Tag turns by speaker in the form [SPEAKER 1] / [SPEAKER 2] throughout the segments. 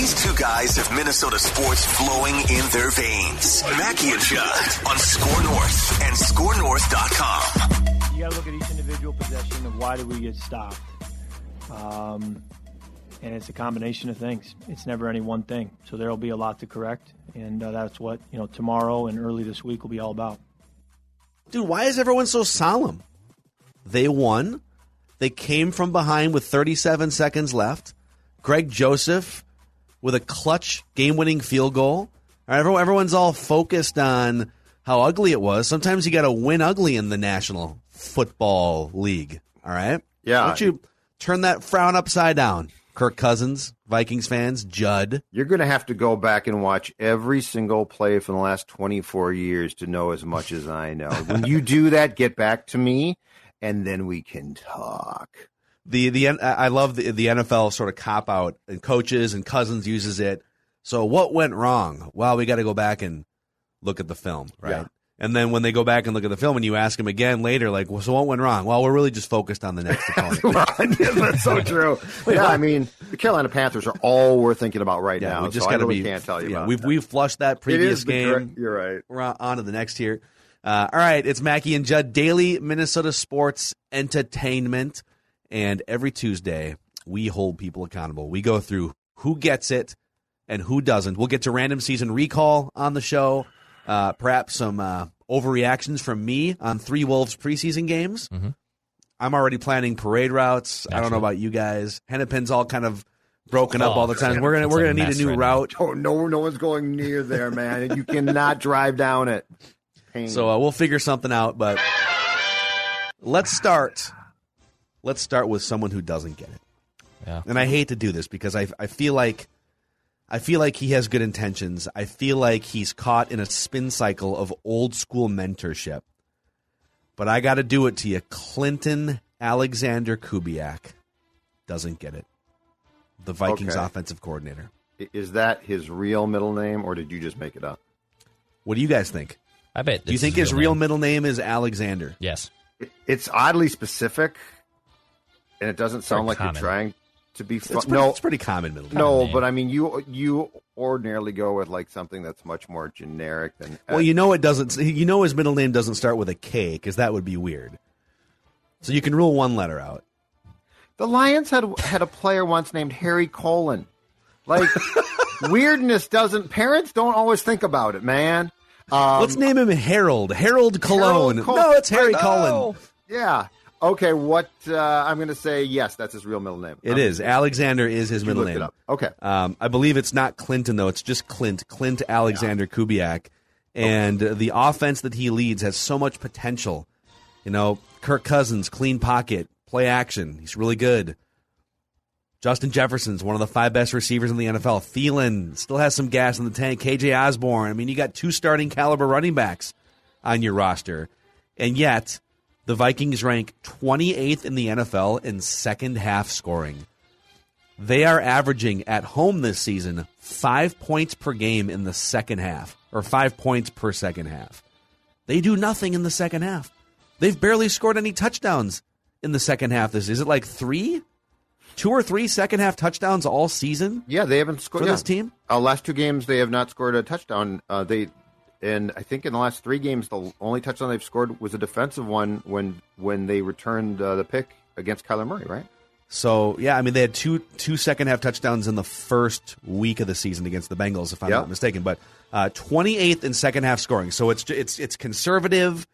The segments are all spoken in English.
[SPEAKER 1] These two guys have Minnesota sports flowing in their veins. Mackey and Judd on Score North and ScoreNorth.com.
[SPEAKER 2] You got to look at each individual possession of why did we get stopped. Um, and it's a combination of things. It's never any one thing. So there will be a lot to correct, and uh, that's what you know tomorrow and early this week will be all about.
[SPEAKER 3] Dude, why is everyone so solemn? They won. They came from behind with 37 seconds left. Greg Joseph with a clutch game-winning field goal. Everyone's all focused on how ugly it was. Sometimes you got to win ugly in the National Football League. All right.
[SPEAKER 4] Yeah.
[SPEAKER 3] Why don't you turn that frown upside down, Kirk Cousins, Vikings fans, Judd.
[SPEAKER 4] You're going to have to go back and watch every single play from the last 24 years to know as much as I know. when you do that, get back to me, and then we can talk
[SPEAKER 3] the the I love the the NFL sort of cop out and coaches and Cousins uses it. So what went wrong? Well, we got to go back and look at the film, right? Yeah. And then when they go back and look at the film, and you ask them again later, like, well, so what went wrong? Well, we're really just focused on the next opponent.
[SPEAKER 4] yeah, that's so true. yeah, I mean, the Carolina Panthers are all we're thinking about right
[SPEAKER 3] yeah,
[SPEAKER 4] now.
[SPEAKER 3] We just
[SPEAKER 4] so
[SPEAKER 3] got to
[SPEAKER 4] really
[SPEAKER 3] be.
[SPEAKER 4] Can't tell you.
[SPEAKER 3] Yeah,
[SPEAKER 4] we've
[SPEAKER 3] we've flushed that previous game.
[SPEAKER 4] you're right.
[SPEAKER 3] We're on to the next here. Uh, all right, it's Mackey and Judd daily Minnesota sports entertainment. And every Tuesday, we hold people accountable. We go through who gets it and who doesn't. We'll get to random season recall on the show, uh, perhaps some uh, overreactions from me on three Wolves preseason games.
[SPEAKER 5] Mm-hmm.
[SPEAKER 3] I'm already planning parade routes. Naturally. I don't know about you guys. Hennepin's all kind of broken oh, up all the time. We're gonna we're gonna need a new right route.
[SPEAKER 4] Oh no, no one's going near there, man. you cannot drive down it.
[SPEAKER 3] Pain. So uh, we'll figure something out. But let's start let's start with someone who doesn't get it.
[SPEAKER 5] Yeah.
[SPEAKER 3] And I hate to do this because I I feel like I feel like he has good intentions. I feel like he's caught in a spin cycle of old school mentorship. But I got to do it to you. Clinton Alexander Kubiak doesn't get it. The Vikings
[SPEAKER 4] okay.
[SPEAKER 3] offensive coordinator.
[SPEAKER 4] Is that his real middle name or did you just make it up?
[SPEAKER 3] What do you guys think?
[SPEAKER 5] I bet.
[SPEAKER 3] Do you think his real, middle name is Alexander?
[SPEAKER 5] Yes.
[SPEAKER 4] It's oddly specific and it doesn't sound like common. you're trying to be fun.
[SPEAKER 3] It's pretty,
[SPEAKER 4] no,
[SPEAKER 3] it's pretty common middle. Name.
[SPEAKER 4] No,
[SPEAKER 5] name.
[SPEAKER 4] but I mean, you you ordinarily go with like something that's much more generic than.
[SPEAKER 3] Well, you know it doesn't. You know his middle name doesn't start with a K because that would be weird. So you can rule one letter out.
[SPEAKER 4] The Lions had had a player once named Harry Colon. Like weirdness doesn't. Parents don't always think about it, man.
[SPEAKER 3] Um, Let's name him Harold. Harold Cologne. Harold Col- no, it's Harry Cullen.
[SPEAKER 4] Yeah. Okay, what uh, I'm going to say, yes, that's his real middle name.
[SPEAKER 3] It is Alexander is his middle name.
[SPEAKER 4] Okay,
[SPEAKER 3] um, I believe it's not Clinton though; it's just Clint, Clint Alexander yeah. Kubiak, and okay. the offense that he leads has so much potential. You know, Kirk Cousins, clean pocket, play action. He's really good. Justin Jefferson's one of the five best receivers in the NFL. Thielen still has some gas in the tank. KJ Osborn. I mean, you got two starting caliber running backs on your roster, and yet the Vikings rank 28th in the NFL in second half scoring. They are averaging at home this season five points per game in the second half, or five points per second half. They do nothing in the second half. They've barely scored any touchdowns in the second half. This is it like three, two or three second half touchdowns all season.
[SPEAKER 4] Yeah, they haven't scored
[SPEAKER 3] for
[SPEAKER 4] yeah.
[SPEAKER 3] this team.
[SPEAKER 4] Uh, last two games, they have not scored a touchdown. Uh, they and I think in the last three games, the only touchdown they've scored was a defensive one when when they returned uh, the pick against Kyler Murray, right?
[SPEAKER 3] So yeah, I mean they had two two second half touchdowns in the first week of the season against the Bengals, if I'm
[SPEAKER 4] Yep.
[SPEAKER 3] not mistaken. But uh, 28th in second half scoring, so it's it's it's conservative.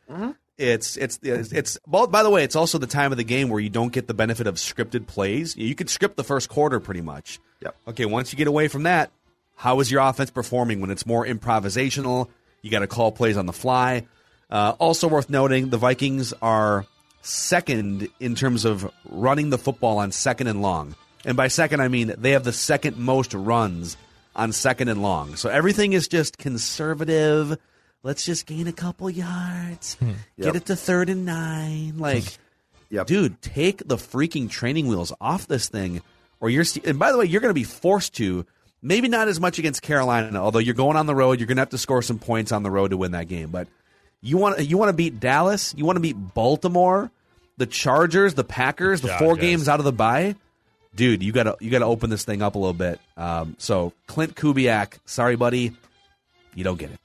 [SPEAKER 3] It's it's it's it's. Well, by the way, it's also the time of the game where you don't get the benefit of scripted plays. You could script the first quarter pretty much.
[SPEAKER 4] Yep.
[SPEAKER 3] Okay, once you get away from that, how is your offense performing when it's more improvisational? You got to call plays on the fly. Uh, also worth noting, the Vikings are second in terms of running the football on second and long. And by second, I mean they have the second most runs on second and long. So everything is just conservative. Let's just gain a couple yards, get
[SPEAKER 4] Yep.
[SPEAKER 3] it to third and nine. Like,
[SPEAKER 4] Yep.
[SPEAKER 3] dude, take the freaking training wheels off this thing, or you're. And by the way, you're going to be forced to. Maybe not as much against Carolina, although you're going on the road. You're going to have to score some points on the road to win that game. But you want you want to beat Dallas. You want to beat Baltimore, the Chargers, the Packers, the four games out of the bye. Dude, you gotta you gotta open this thing up a little bit. Um, so Clint Kubiak, sorry buddy, you don't get it.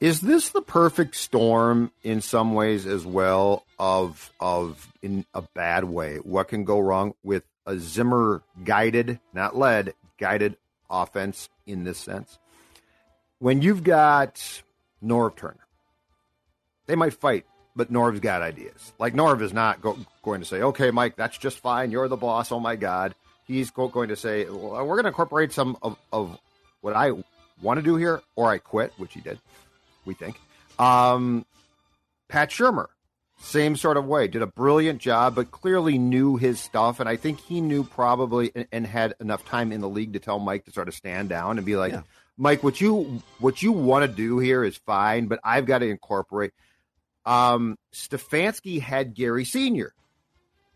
[SPEAKER 4] Is this the perfect storm in some ways as well of of in a bad way? What can go wrong with a Zimmer guided, not led, guided offense in this sense? When you've got Norv Turner, they might fight, but Norv's got ideas. Like Norv is not go, going to say, "Okay, Mike, that's just fine. You're the boss. Oh my God." He's go, going to say, well, "We're going to incorporate some of, of what I want to do here, or I quit," which he did we think. Um, Pat Shurmur, same sort of way, did a brilliant job, but clearly knew his stuff. And I think he knew probably and, and had enough time in the league to tell Mike to sort of stand down and be like,
[SPEAKER 3] Yeah.
[SPEAKER 4] Mike, what you what you want to do here is fine, but I've got to incorporate. Um, Stefanski had Gary Senior,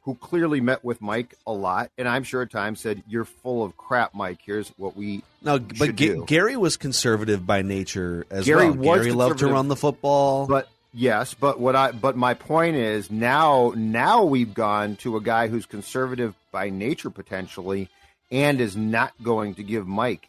[SPEAKER 4] who clearly met with Mike a lot, and I'm sure at times said, "You're full of crap, Mike. Here's what we
[SPEAKER 3] No, but
[SPEAKER 4] do."
[SPEAKER 3] Gary was conservative by nature as
[SPEAKER 4] Gary
[SPEAKER 3] well. Gary loved to run the football.
[SPEAKER 4] But yes, but what I but my point is now now we've gone to a guy who's conservative by nature potentially and is not going to give Mike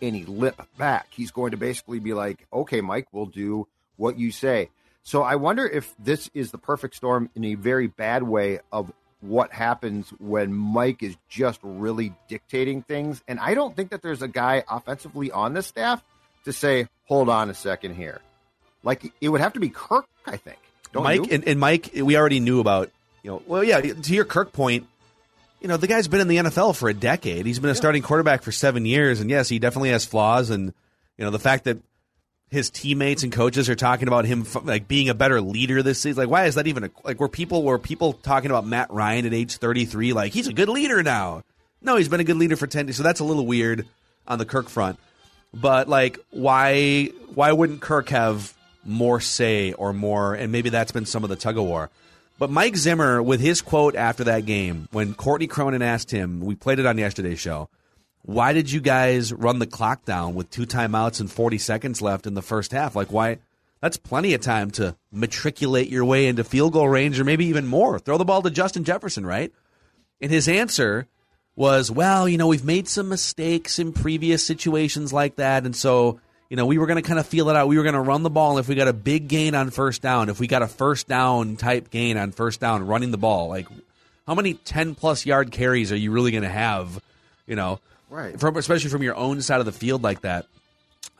[SPEAKER 4] any lip back. He's going to basically be like, "Okay, Mike, we'll do what you say." So I wonder if this is the perfect storm in a very bad way of what happens when Mike is just really dictating things. And I don't think that there's a guy offensively on the staff to say, "Hold on a second here." Like it would have to be Kirk, I think. Don't
[SPEAKER 3] Mike
[SPEAKER 4] you?
[SPEAKER 3] and, and Mike, we already knew about. You know, well, yeah. To your Kirk point, you know, the guy's been in the NFL for a decade. He's been a starting quarterback for seven years, and yes, he definitely has flaws. And you know, the fact that his teammates and coaches are talking about him like being a better leader this season, like why is that even a, like were people were people talking about Matt Ryan at age thirty three, like he's a good leader now? No, he's been a good leader for ten. So that's a little weird on the Kirk front. But like, why why wouldn't Kirk have more say or more? And maybe that's been some of the tug of war. But Mike Zimmer, with his quote after that game, when Courtney Cronin asked him, we played it on yesterday's show. Why did you guys run the clock down with two timeouts and 40 seconds left in the first half? Like, why? That's plenty of time to matriculate your way into field goal range or maybe even more. Throw the ball to Justin Jefferson, right? And his answer was, well, you know, we've made some mistakes in previous situations like that. And so, you know, we were going to kind of feel it out. We were going to run the ball. And if we got a big gain on first down, if we got a first down type gain on first down, running the ball, like how many 10 plus yard carries are you really going to have, you know,
[SPEAKER 4] Right.
[SPEAKER 3] from, especially from your own side of the field like that?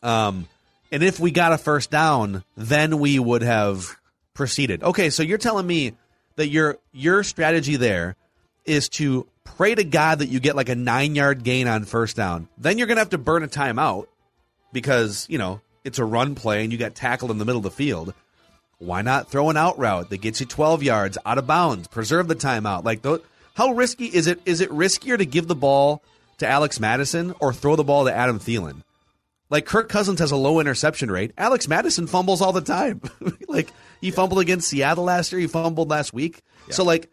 [SPEAKER 3] Um, and if we got a first down, then we would have proceeded. Okay, so you're telling me that your your strategy there is to pray to God that you get like a nine yard gain on first down. Then you're gonna have to burn a timeout because you know it's a run play and you got tackled in the middle of the field. Why not throw an out route that gets you 12 yards out of bounds? Preserve the timeout. Like, tho- how risky is it? Is it riskier to give the ball to Alex Mattison or throw the ball to Adam Thielen? Like Kirk Cousins has a low interception rate. Alex Mattison fumbles all the time. like he fumbled against Seattle last year. He fumbled last week. So like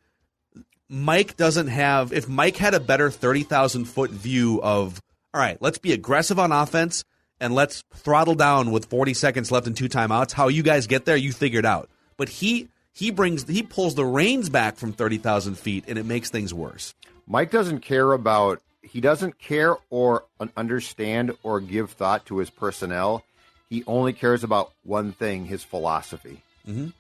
[SPEAKER 3] Mike doesn't have. If Mike had a better thirty thousand foot view of, all right, let's be aggressive on offense and let's throttle down with forty seconds left and two timeouts. How you guys get there, you figured out. But he he brings he pulls the reins back from thirty thousand feet and it makes things worse.
[SPEAKER 4] Mike doesn't care about he doesn't care or understand or give thought to his personnel. He only cares about one thing: his philosophy.
[SPEAKER 3] Mhm.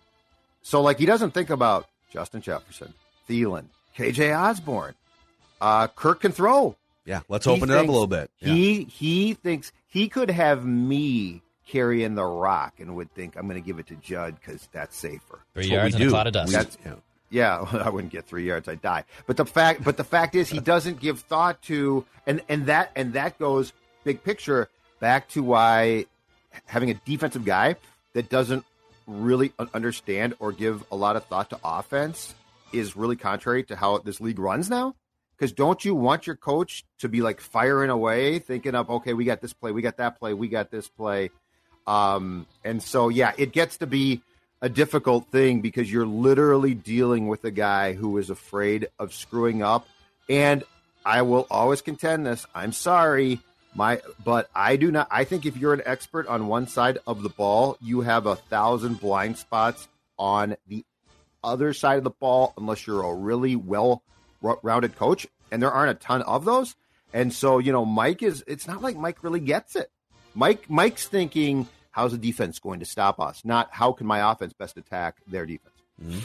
[SPEAKER 4] So, like, he doesn't think about Justin Jefferson, Thielen, KJ Osborn, uh, Kirk can throw.
[SPEAKER 3] Yeah, let's
[SPEAKER 4] He
[SPEAKER 3] open it up a little bit. Yeah.
[SPEAKER 4] He he thinks he could have me carrying the rock and would think I'm going to give it to Judd because that's safer.
[SPEAKER 5] Three
[SPEAKER 3] That's
[SPEAKER 5] yards
[SPEAKER 3] we
[SPEAKER 5] and a
[SPEAKER 3] do.
[SPEAKER 5] cloud of dust.
[SPEAKER 3] We-
[SPEAKER 4] That's-
[SPEAKER 3] yeah.
[SPEAKER 4] Yeah, I wouldn't get three yards. I'd die. But the fact, but the fact is, he doesn't give thought to, and and that and that goes big picture back to why having a defensive guy that doesn't really understand or give a lot of thought to offense is really contrary to how this league runs now. Because don't you want your coach to be like firing away, thinking of okay, we got this play, we got that play, we got this play, um, and so yeah, it gets to be a difficult thing because you're literally dealing with a guy who is afraid of screwing up. And I will always contend this. I'm sorry, my but I do not I think if you're an expert on one side of the ball, you have a thousand blind spots on the other side of the ball unless you're a really well rounded coach. And there aren't a ton of those. And so, you know, Mike is it's not like Mike really gets it. Mike Mike's thinking how's the defense going to stop us? Not how can my offense best attack their defense. Mm-hmm.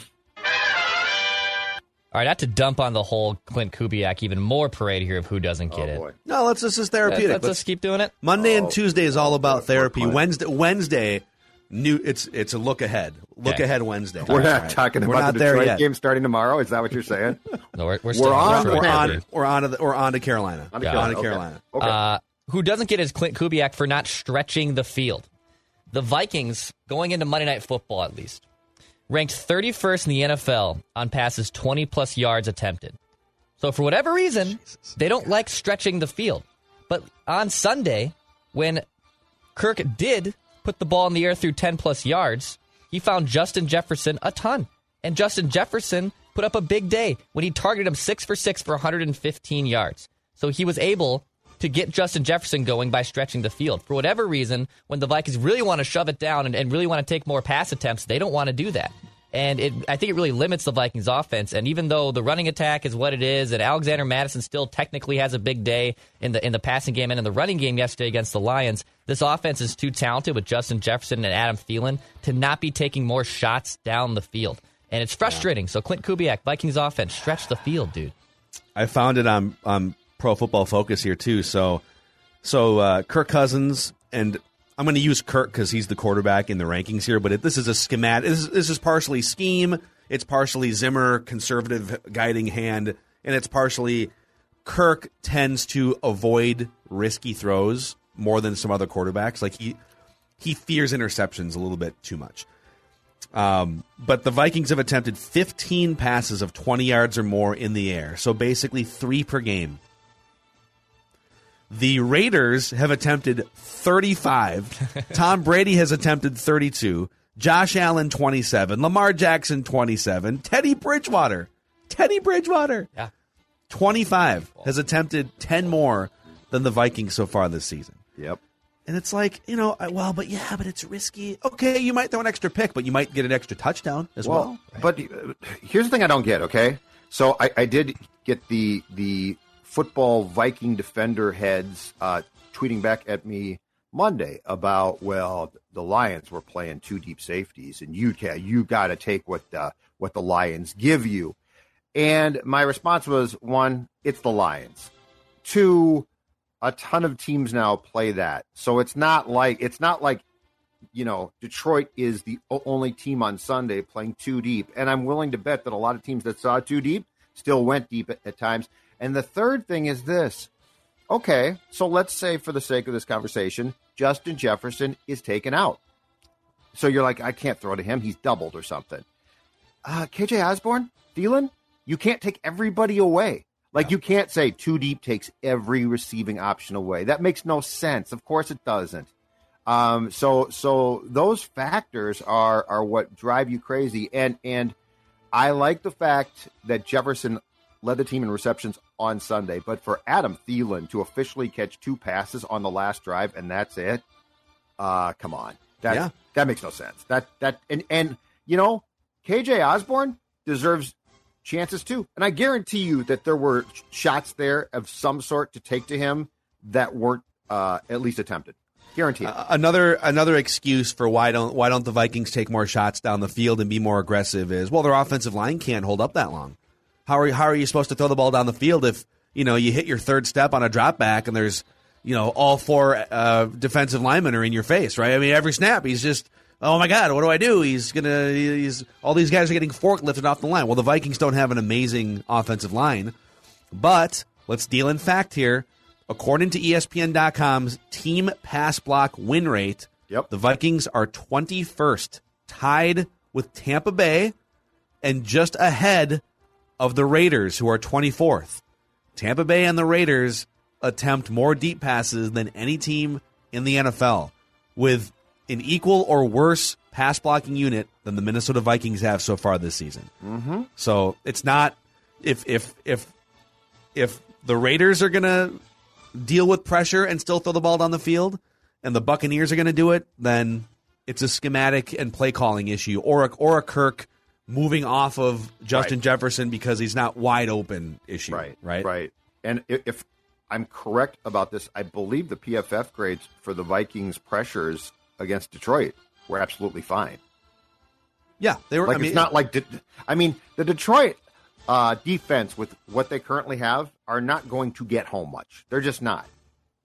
[SPEAKER 5] All right, not to dump on the whole Clint Kubiak even more parade here of who doesn't get
[SPEAKER 4] oh
[SPEAKER 5] it.
[SPEAKER 3] No, let's this is
[SPEAKER 5] Let's,
[SPEAKER 3] therapeutic.
[SPEAKER 5] let's
[SPEAKER 3] Let's-
[SPEAKER 5] just keep doing it.
[SPEAKER 3] Monday and
[SPEAKER 4] Oh,
[SPEAKER 3] Tuesday is all oh,
[SPEAKER 4] about
[SPEAKER 3] therapy. Wednesday, Wednesday, new. It's it's a look ahead. Look
[SPEAKER 5] Okay.
[SPEAKER 3] ahead Wednesday.
[SPEAKER 4] We're not
[SPEAKER 3] Right.
[SPEAKER 4] talking
[SPEAKER 3] We're
[SPEAKER 4] about
[SPEAKER 3] not
[SPEAKER 4] the
[SPEAKER 3] there
[SPEAKER 4] Detroit
[SPEAKER 3] yet.
[SPEAKER 4] game starting tomorrow. Is that what you're saying?
[SPEAKER 5] No, we're, we're, still
[SPEAKER 4] on
[SPEAKER 5] we're
[SPEAKER 4] the
[SPEAKER 3] Or
[SPEAKER 5] still-
[SPEAKER 3] on or on to the, or on to Carolina.
[SPEAKER 4] On to
[SPEAKER 3] On
[SPEAKER 4] Carolina.
[SPEAKER 3] to
[SPEAKER 4] Okay.
[SPEAKER 3] Carolina.
[SPEAKER 4] Okay.
[SPEAKER 5] Uh, who doesn't get is Clint Kubiak for not stretching the field. The Vikings, going into Monday Night Football at least, ranked 31st in the NFL on passes 20 plus yards attempted. So for whatever reason, they don't like stretching the field. But on Sunday, when Kirk did put the ball in the air through 10 plus yards, he found Justin Jefferson a ton. And Justin Jefferson put up a big day when he targeted him six for six for 115 yards. So he was able to get Justin Jefferson going by stretching the field. For whatever reason, when the Vikings really want to shove it down and, and really want to take more pass attempts, they don't want to do that. And it, I think it really limits the Vikings offense. And even though the running attack is what it is, and Alexander Mattison still technically has a big day in the in the passing game and in the running game yesterday against the Lions, this offense is too talented with Justin Jefferson and Adam Thielen to not be taking more shots down the field. And it's frustrating. So Clint Kubiak, Vikings offense, stretch the field, dude.
[SPEAKER 3] I found it on on Pro Football Focus here too. So, so uh, Kirk Cousins and I'm going to use Kirk because he's the quarterback in the rankings here. But it, this is a schematic. This is, this is partially scheme. It's partially Zimmer conservative guiding hand, and it's partially Kirk tends to avoid risky throws more than some other quarterbacks. Like he he fears interceptions a little bit too much. Um, but the Vikings have attempted 15 passes of 20 yards or more in the air, so basically three per game. The Raiders have attempted 35. Tom Brady has attempted 32. Josh Allen 27. Lamar Jackson 27. Teddy Bridgewater. Teddy Bridgewater.
[SPEAKER 5] Yeah.
[SPEAKER 3] 25 has attempted 10 more than the Vikings so far this season.
[SPEAKER 4] Yep.
[SPEAKER 3] And it's like, you know, I- well, but yeah, but it's risky. Okay, you might throw an extra pick, but you might get an extra touchdown as well.
[SPEAKER 4] But uh, here's the thing I don't get. Okay, so I, I did get the the football Viking defender heads uh, tweeting back at me Monday about well the Lions were playing two deep safeties and you can you got to take what the, what the Lions give you, and my response was one it's the Lions, two a ton of teams now play that so it's not like it's not like you know, Detroit is the only team on Sunday playing two deep. And I'm willing to bet that a lot of teams that saw two deep still went deep at, at times. And the third thing is this. Okay, so let's say for the sake of this conversation, Justin Jefferson is taken out. So you're like, I can't throw to him. He's doubled or something. Uh, KJ Osborn, Thielen, you can't take everybody away. Like you can't say two deep takes every receiving option away. That makes no sense. Of course it doesn't. Um, so so those factors are are what drive you crazy. And and I like the fact that Jefferson led the team in receptions on Sunday, but for Adam Thielen to officially catch two passes on the last drive and that's it, uh, come on, that
[SPEAKER 3] Yeah.
[SPEAKER 4] that makes no sense. That that and and you know, KJ Osborn deserves chances too, and I guarantee you that there were shots there of some sort to take to him that weren't uh, at least attempted. Guarantee.
[SPEAKER 3] Uh, another another excuse for why don't why don't the Vikings take more shots down the field and be more aggressive is well their offensive line can't hold up that long. How are how are you supposed to throw the ball down the field if you know, you hit your third step on a drop back and there's, you know, all four uh, defensive linemen are in your face, right? I mean, every snap he's just, oh my god, what do I do? He's gonna, he's all these guys are getting forklifted off the line. Well, the Vikings don't have an amazing offensive line, but let's deal in fact here. According to ESPN.com's team pass block win rate,
[SPEAKER 4] Yep.
[SPEAKER 3] the Vikings are 21st, tied with Tampa Bay and just ahead of the Raiders, who are 24th. Tampa Bay and the Raiders attempt more deep passes than any team in the NFL, with an equal or worse pass blocking unit than the Minnesota Vikings have so far this season. Mm-hmm. So it's not if if if if the Raiders are gonna deal with pressure and still throw the ball down the field, and the Buccaneers are gonna do it, then it's a schematic and play calling issue, or a, or a Kirk moving off of Justin
[SPEAKER 4] Right.
[SPEAKER 3] Jefferson because he's not wide open issue.
[SPEAKER 4] Right,
[SPEAKER 3] right,
[SPEAKER 4] right. And if I'm correct about this, I believe the PFF grades for the Vikings pressures against Detroit were absolutely fine.
[SPEAKER 3] Yeah, they were.
[SPEAKER 4] Like
[SPEAKER 3] I mean,
[SPEAKER 4] it's not like De- I mean the Detroit uh, defense with what they currently have are not going to get home much. They're just not.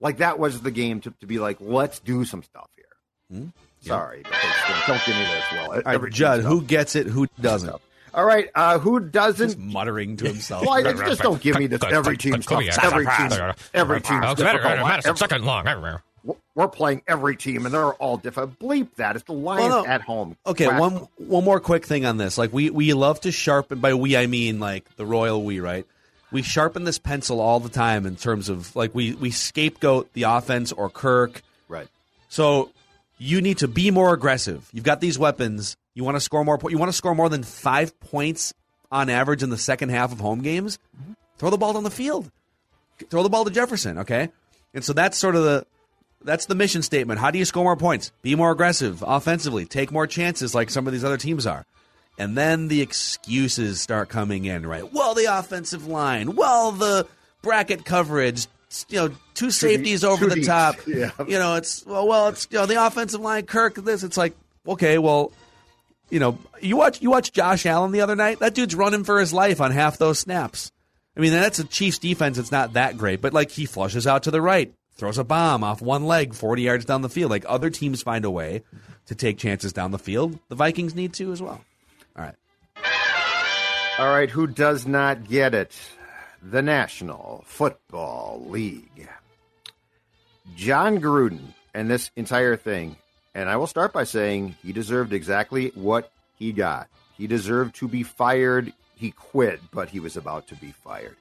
[SPEAKER 4] Like that was the game to, to be like, let's do some stuff here. Sorry, but don't- don't give me this. Well,
[SPEAKER 3] Hmm? Right, Judd, who gets it, who doesn't?
[SPEAKER 4] All right, uh, who doesn't?
[SPEAKER 3] muttering to himself.
[SPEAKER 4] Well, just don't give me this. Every team's tough. Every team's every team's difficult. Every-
[SPEAKER 5] second long.
[SPEAKER 4] We're playing every team, and they're all different. Bleep that. It's the Lions
[SPEAKER 3] Well, no.
[SPEAKER 4] at home.
[SPEAKER 3] Okay,
[SPEAKER 4] Crap.
[SPEAKER 3] one one more quick thing on this. Like we we love to sharpen by we I mean like the royal we, right? We sharpen this pencil all the time in terms of like we we scapegoat the offense or Kirk.
[SPEAKER 4] Right.
[SPEAKER 3] So you need to be more aggressive. You've got these weapons. You want to score more po- you want to score more than 5 points on average in the second half of home games? Mm-hmm. Throw the ball down the field. Throw the ball to Jefferson, okay? And so that's sort of the that's the mission statement. How do you score more points? Be more aggressive offensively. Take more chances like some of these other teams are. And then the excuses start coming in, right? Well, the offensive line. Well, the bracket coverage. You know, two safeties over
[SPEAKER 4] too
[SPEAKER 3] the
[SPEAKER 4] deep.
[SPEAKER 3] top.
[SPEAKER 4] Yeah.
[SPEAKER 3] You know, it's well, well, it's you know the offensive line. Kirk, this. It's like okay, well, you know, you watch you watch Josh Allen the other night. That dude's running for his life on half those snaps. I mean, that's a Chiefs defense. It's not that great, but like he flushes out to the right, throws a bomb off one leg, forty yards down the field. Like other teams find a way to take chances down the field. The Vikings need to as well. All right.
[SPEAKER 4] All right, who does not get it? The National Football League. Jon Gruden and this entire thing, and I will start by saying he deserved exactly what he got. He deserved to be fired. He quit, but he was about to be fired.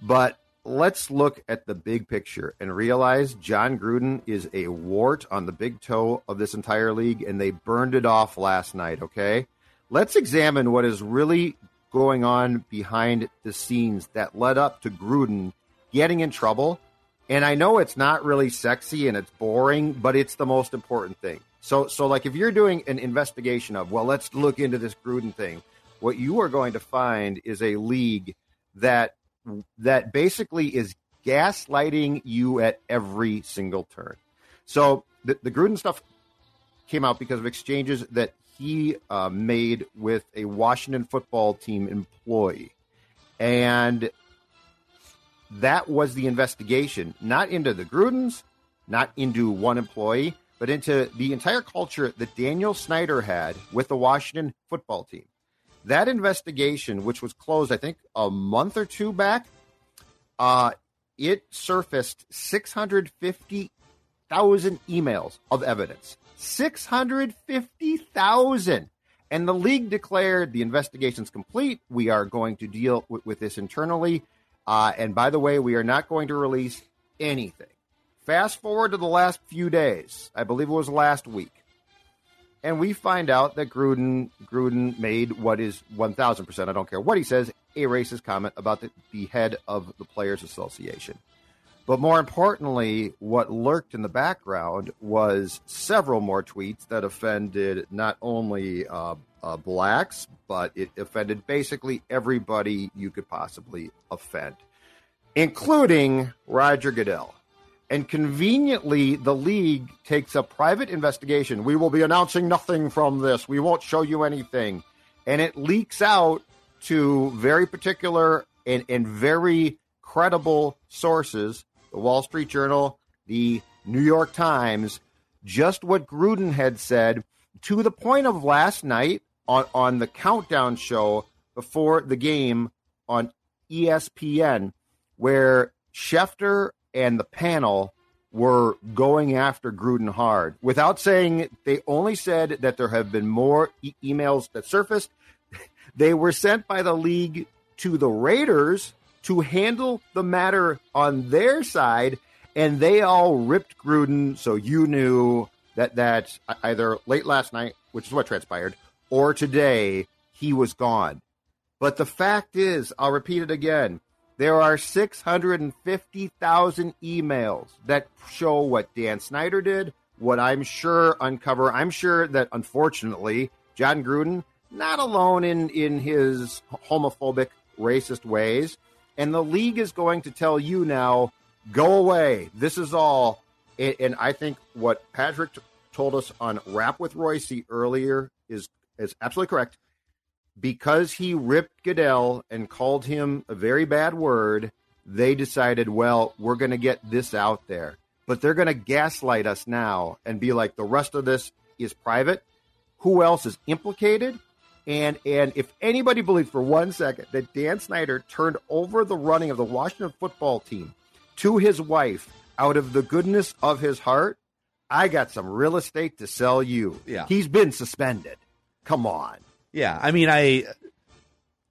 [SPEAKER 4] But let's look at the big picture and realize Jon Gruden is a wart on the big toe of this entire league, and they burned it off last night, okay? Let's examine what is really going on behind the scenes that led up to Gruden getting in trouble. And I know it's not really sexy and it's boring, but it's the most important thing. So, so like if you're doing an investigation of, well, let's look into this Gruden thing, what you are going to find is a league that that basically is gaslighting you at every single turn. So the, the Gruden stuff came out because of exchanges that he uh, made with a Washington football team employee. And that was the investigation, not into the Grudens, not into one employee, but into the entire culture that Daniel Snyder had with the Washington football team. That investigation, which was closed, I think, a month or two back, uh, it surfaced 650,000 emails of evidence. 650,000. And the league declared the investigation's complete. We are going to deal with, with this internally. Uh, and by the way, we are not going to release anything. Fast forward to the last few days. I believe it was last week. And we find out that Gruden Gruden made what is 1000%, I don't care what he says, a racist comment about the, the head of the Players Association. But more importantly, what lurked in the background was several more tweets that offended not only uh, uh, blacks, but it offended basically everybody you could possibly offend, including Roger Goodell. And conveniently, the league takes a private investigation. We will be announcing nothing from this. We won't show you anything. And it leaks out to very particular and, and very credible sources, the Wall Street Journal, the New York Times, just what Gruden had said to the point of last night on, on the countdown show before the game on ESPN, where Schefter and the panel were going after Gruden hard without saying they only said that there have been more e- emails that surfaced. They were sent by the league to the Raiders to handle the matter on their side, and they all ripped Gruden. So you knew that that either late last night, which is what transpired, or today he was gone. But the fact is, I'll repeat it again. There are 650,000 emails that show what Dan Snyder did, what I'm sure uncover. I'm sure that unfortunately, Jon Gruden, not alone in, in his homophobic, racist ways, and the league is going to tell you now, go away. This is all. And, and I think what Patrick t- told us on Rap with Royce earlier is is absolutely correct because he ripped Goodell and called him a very bad word, they decided, well, we're going to get this out there. But they're going to gaslight us now and be like, the rest of this is private. Who else is implicated? And and if anybody believes for one second that Dan Snyder turned over the running of the Washington football team to his wife out of the goodness of his heart, I got some real estate to sell you.
[SPEAKER 3] Yeah.
[SPEAKER 4] He's been suspended. Come on.
[SPEAKER 3] Yeah, I mean, I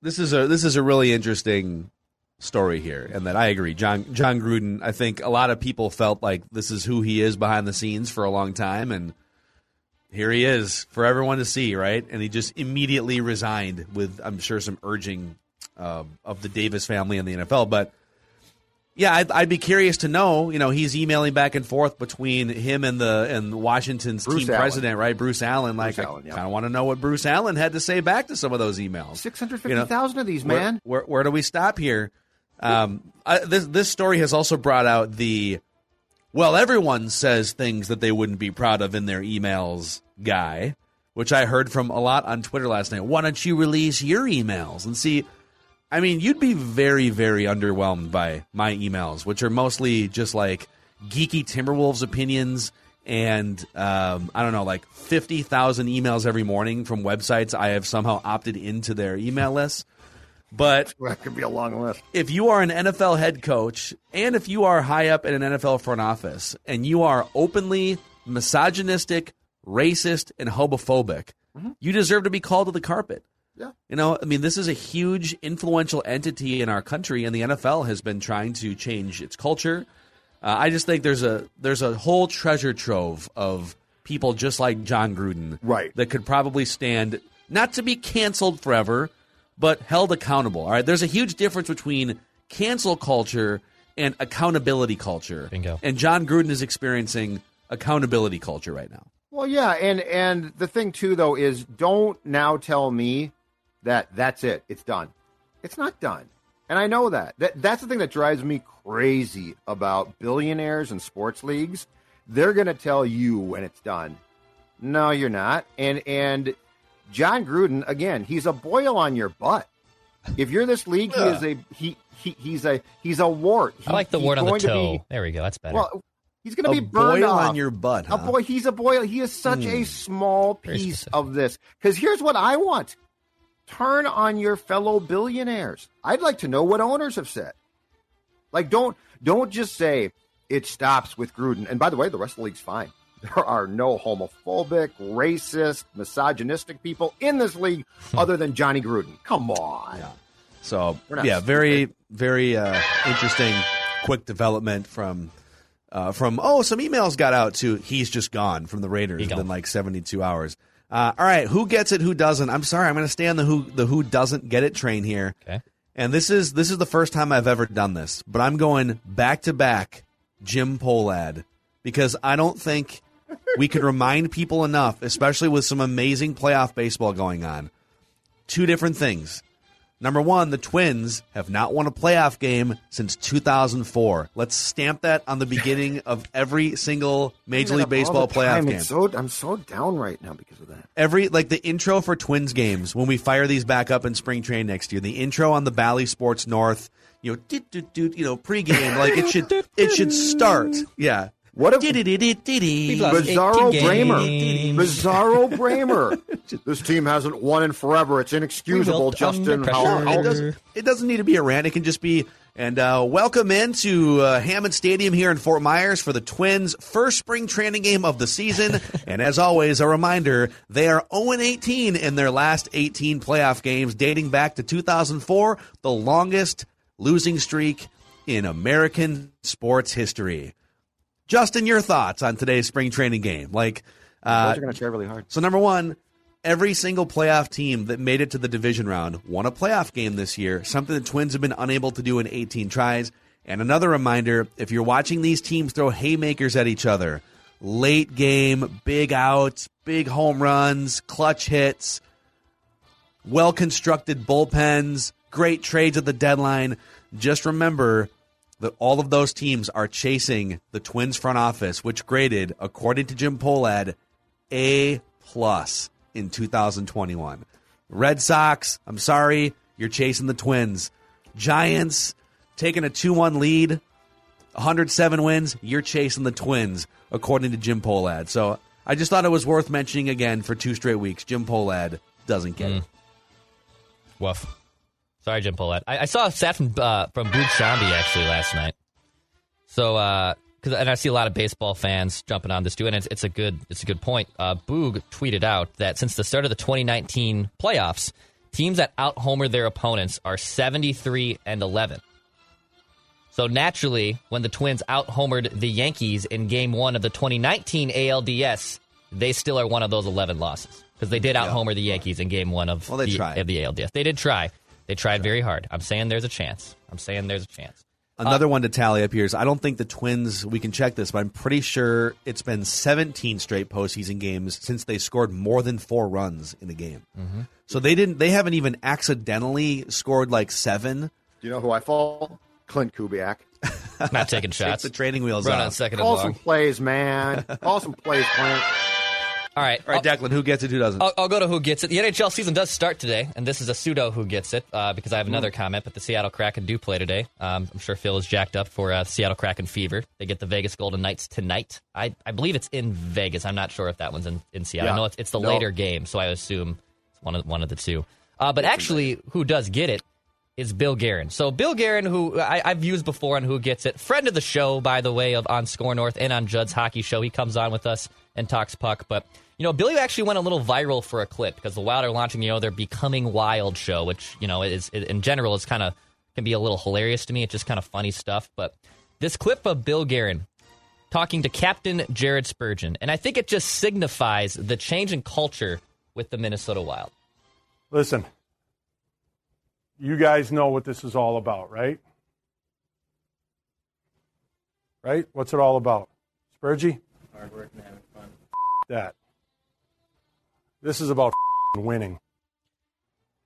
[SPEAKER 3] this is a this is a really interesting story here, and that I agree. Jon Jon Gruden, I think a lot of people felt like this is who he is behind the scenes for a long time, and here he is for everyone to see, right? And he just immediately resigned with, I'm sure, some urging uh, of the Davis family and the NFL, but. Yeah, I'd, I'd, be curious to know. You know, he's emailing back and forth between him and the and Washington's
[SPEAKER 4] Bruce
[SPEAKER 3] team
[SPEAKER 4] Allen.
[SPEAKER 3] president, right? Bruce Allen. Like,
[SPEAKER 4] Bruce Allen,
[SPEAKER 3] I kind of want to know what Bruce Allen had to say back to some of those emails.
[SPEAKER 4] Six hundred fifty thousand of these,
[SPEAKER 3] Where-
[SPEAKER 4] man.
[SPEAKER 3] Where, where, do we stop here? Um, I, this this story has also brought out the well, everyone says things that they wouldn't be proud of in their emails guy, which I heard from a lot on Twitter last night. Why don't you release your emails and see? I mean, you'd be very, very underwhelmed by my emails, which are mostly just like geeky Timberwolves opinions and um, I don't know, like 50,000 emails every morning from websites I have somehow opted into their email list. But
[SPEAKER 4] That could be a long list.
[SPEAKER 3] if you are an NFL head coach and if you are high up in an NFL front office and you are openly misogynistic, racist, and homophobic, you deserve to be called to the carpet.
[SPEAKER 4] Yeah.
[SPEAKER 3] You know, I mean, this is a huge influential entity in our country, and the NFL has been trying to change its culture. Uh, I just think there's a there's a whole treasure trove of people just like Jon Gruden,
[SPEAKER 4] Right.
[SPEAKER 3] that could probably stand not to be canceled forever, but held accountable. All right, there's a huge difference between cancel culture and accountability culture.
[SPEAKER 5] Bingo.
[SPEAKER 3] And Jon Gruden is experiencing accountability culture right now.
[SPEAKER 4] Well, yeah, and and the thing too though is don't now tell me that that's it. It's done. It's not done. And I know that. that that's the thing that drives me crazy about billionaires and sports leagues. They're going to tell you when it's done. No, you're not. And and Jon Gruden again, he's a boil on your butt. If you're this league, he is a he, he he's a he's a wart.
[SPEAKER 5] I like the
[SPEAKER 4] He-
[SPEAKER 5] word on the
[SPEAKER 4] going to
[SPEAKER 5] toe.
[SPEAKER 4] be-
[SPEAKER 5] there we go. That's better.
[SPEAKER 4] well, he's going to be burned
[SPEAKER 3] boil
[SPEAKER 4] off.
[SPEAKER 3] on your butt,
[SPEAKER 4] A boy, he's a boil. He is such a hmm.
[SPEAKER 5] small
[SPEAKER 4] piece of this. Because here's what I want: turn on your fellow billionaires. I'd like to know what owners have said. Like, don't don't just say it stops with Gruden. And by the way, the rest of the league's fine. There are no homophobic, racist, misogynistic people in this league other than Johnny Gruden. Come on.
[SPEAKER 3] So yeah,
[SPEAKER 4] stupid.
[SPEAKER 3] very very uh, interesting, quick development from uh, from oh some emails got out to he's just gone from the Raiders
[SPEAKER 5] He
[SPEAKER 3] within like seventy two hours. Uh, all right, who gets it? Who doesn't? I'm sorry, I'm going to stay on the who the who doesn't get it train here.
[SPEAKER 5] okay.
[SPEAKER 3] And this is this is the first time I've ever done this, but I'm going back to back Jim Pohlad because I don't think we could remind people enough, especially with some amazing playoff baseball going on. Two different things. Number one, the Twins have not won a playoff game since 2004. Let's stamp that on the beginning of every single Major League Baseball playoff game.
[SPEAKER 4] So, I'm so down right now because of that.
[SPEAKER 3] Every like the intro for Twins games when we fire these back up in spring train next year. The intro on the Bally Sports North, you know, doot, doot, doot, you know, pregame like it should it should start. Yeah.
[SPEAKER 4] What if Bizarro
[SPEAKER 5] 18 Bremer?
[SPEAKER 4] Bizarro Bremer. this team hasn't won in forever. It's inexcusable,
[SPEAKER 5] Rebuilt
[SPEAKER 4] Justin.
[SPEAKER 5] under
[SPEAKER 4] How, how-
[SPEAKER 3] it doesn't it doesn't need to be a rant. It can just be and uh, welcome into uh, Hammond Stadium here in Fort Myers for the Twins' first spring training game of the season. and as always, a reminder: they are 0 18 in their last 18 playoff games, dating back to 2004, the longest losing streak in American sports history. Justin, your thoughts on today's spring training game? Like, uh,
[SPEAKER 4] are going to try really hard.
[SPEAKER 3] so number one, every single playoff team that made it to the division round won a playoff game this year, something the Twins have been unable to do in 18 tries. And another reminder, if you're watching these teams throw haymakers at each other, late game, big outs, big home runs, clutch hits, well constructed bullpens, great trades at the deadline, just remember that all of those teams are chasing the Twins front office, which graded, according to Jim Pohlad, A plus in 2021. Red Sox, I'm sorry, you're chasing the Twins. Giants taking a 2-1 lead, 107 wins, you're chasing the Twins, according to Jim Pohlad. So I just thought it was worth mentioning again for two straight weeks. Jim Pohlad doesn't get hmm. it.
[SPEAKER 5] Woof. Sorry, Jim Pohlad. I, I saw a stat from uh, from Boog Sciambi actually last night. So, uh 'cause and I see a lot of baseball fans jumping on this too, and it's, it's a good it's a good point. Uh, Boog tweeted out that since the start of the 2019 playoffs, teams that out homer their opponents are 73 and 11. So naturally, when the Twins out homered the Yankees in Game One of the 2019 ALDS, they still are one of those 11 losses because they did out homer the Yankees in Game One of
[SPEAKER 3] Well, they
[SPEAKER 5] the,
[SPEAKER 3] tried.
[SPEAKER 5] of the ALDS. They did try. They tried very hard. I'm saying there's a chance. I'm saying there's a chance.
[SPEAKER 3] Uh, Another one to tally up here is I don't think the Twins, we can check this, but I'm pretty sure it's been 17 straight postseason games since they scored more than four runs in a game. Mm-hmm. So they didn't, they haven't even accidentally scored like seven.
[SPEAKER 4] Do you know who I fall? Clint Kubiak.
[SPEAKER 5] Not taking
[SPEAKER 3] Take
[SPEAKER 5] shots.
[SPEAKER 3] the training wheels
[SPEAKER 5] Run on
[SPEAKER 3] off.
[SPEAKER 5] second and
[SPEAKER 4] Call some plays, man. Call some plays, Clint.
[SPEAKER 5] All right.
[SPEAKER 3] All right, Declan, who gets it, who doesn't?
[SPEAKER 5] I'll, I'll go to who gets it. The NHL season does start today, and this is a pseudo who gets it uh, because I have another comment. But the Seattle Kraken do play today. Um, I'm sure Phil is jacked up for uh, Seattle Kraken fever. They get the Vegas Golden Knights tonight. I, I believe it's in Vegas. I'm not sure if that one's in, in Seattle. I know it's, it's the
[SPEAKER 4] No.
[SPEAKER 5] later game, so I assume it's one of one of the two. Uh, but actually, who does get it is Bill Guerin. So Bill Guerin, who I, I've used before on Who Gets It, friend of the show, by the way, of on Score North and on Judd's Hockey Show. He comes on with us and talks puck. But you know, Billy actually went a little viral for a clip because the Wild are launching, you know, their Becoming Wild show, which you know is in general is kind of can be a little hilarious to me. It's just kind of funny stuff. But this clip of Bill Guerin talking to Captain Jared Spurgeon, and I think it just signifies the change in culture with the Minnesota Wild.
[SPEAKER 6] Listen, you guys know what this is all about, right? Right? What's it all about? Spurgey? Hard work and having fun. That. This is about winning.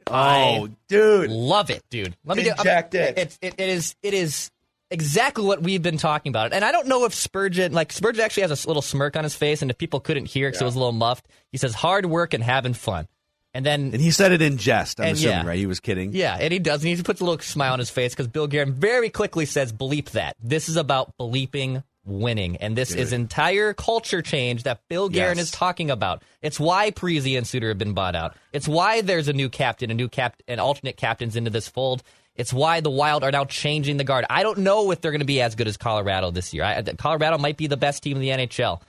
[SPEAKER 3] oh, dude.
[SPEAKER 5] Love it, dude. Let me get
[SPEAKER 3] Inject it.
[SPEAKER 5] It's it, it is it is exactly what we've been talking about. And I don't know if Spurgeon like Spurgeon actually has a little smirk on his face, and if people couldn't hear because it was a little muffed, he says hard work and having fun. And then
[SPEAKER 3] And he said it in jest, I'm assuming,
[SPEAKER 5] yeah.
[SPEAKER 3] right? He was kidding.
[SPEAKER 5] yeah, and he does, and he puts a little smile on his face because Bill Guerin very quickly says, "Bleep that." This is about bleeping winning, and this is entire culture change that Bill Guerin
[SPEAKER 3] Yes.
[SPEAKER 5] is talking about. It's why Parise and Suter have been bought out. It's why there's a new captain, a new cap, and alternate captains into this fold. It's why the Wild are now changing the guard. I don't know if they're going to be as good as Colorado this year. I, Colorado might be the best team in the NHL.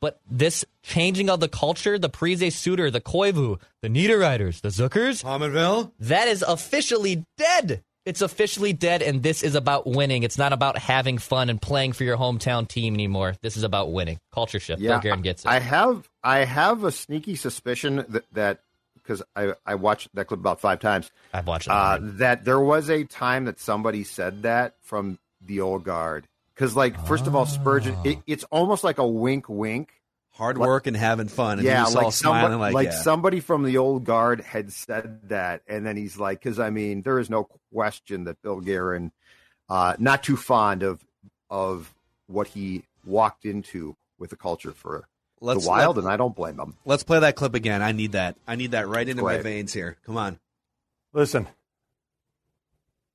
[SPEAKER 5] But this changing of the culture, the Parise Suter, the Koivu, the Niederreiters, the Zuckers,
[SPEAKER 3] Pominville?
[SPEAKER 5] that is officially dead. It's officially dead, and this is about winning. It's not about having fun and playing for your hometown team anymore. This is about winning. Culture shift. Bill Guerin gets it.
[SPEAKER 4] I have I have a sneaky suspicion that that because I I watched that clip about five times.
[SPEAKER 5] I've watched it.
[SPEAKER 4] Uh, that there was a time that somebody said that from the old guard. Because like first of all, Spurgeon, it, it's almost like a wink, wink.
[SPEAKER 3] Hard
[SPEAKER 4] Like-
[SPEAKER 3] work and having fun. And
[SPEAKER 4] yeah,
[SPEAKER 3] he was all
[SPEAKER 4] like
[SPEAKER 3] smiling
[SPEAKER 4] somebody,
[SPEAKER 3] like,
[SPEAKER 4] like
[SPEAKER 3] yeah.
[SPEAKER 4] somebody from the old guard had said that, and then he's like, because I mean, there is no question that Bill Guerin, uh, not too fond of of what he walked into with the culture for
[SPEAKER 3] Let's-
[SPEAKER 4] the Wild, and I don't blame him.
[SPEAKER 3] Let's play that clip again. I need that. I need that right into my veins here. Come on.
[SPEAKER 6] Listen,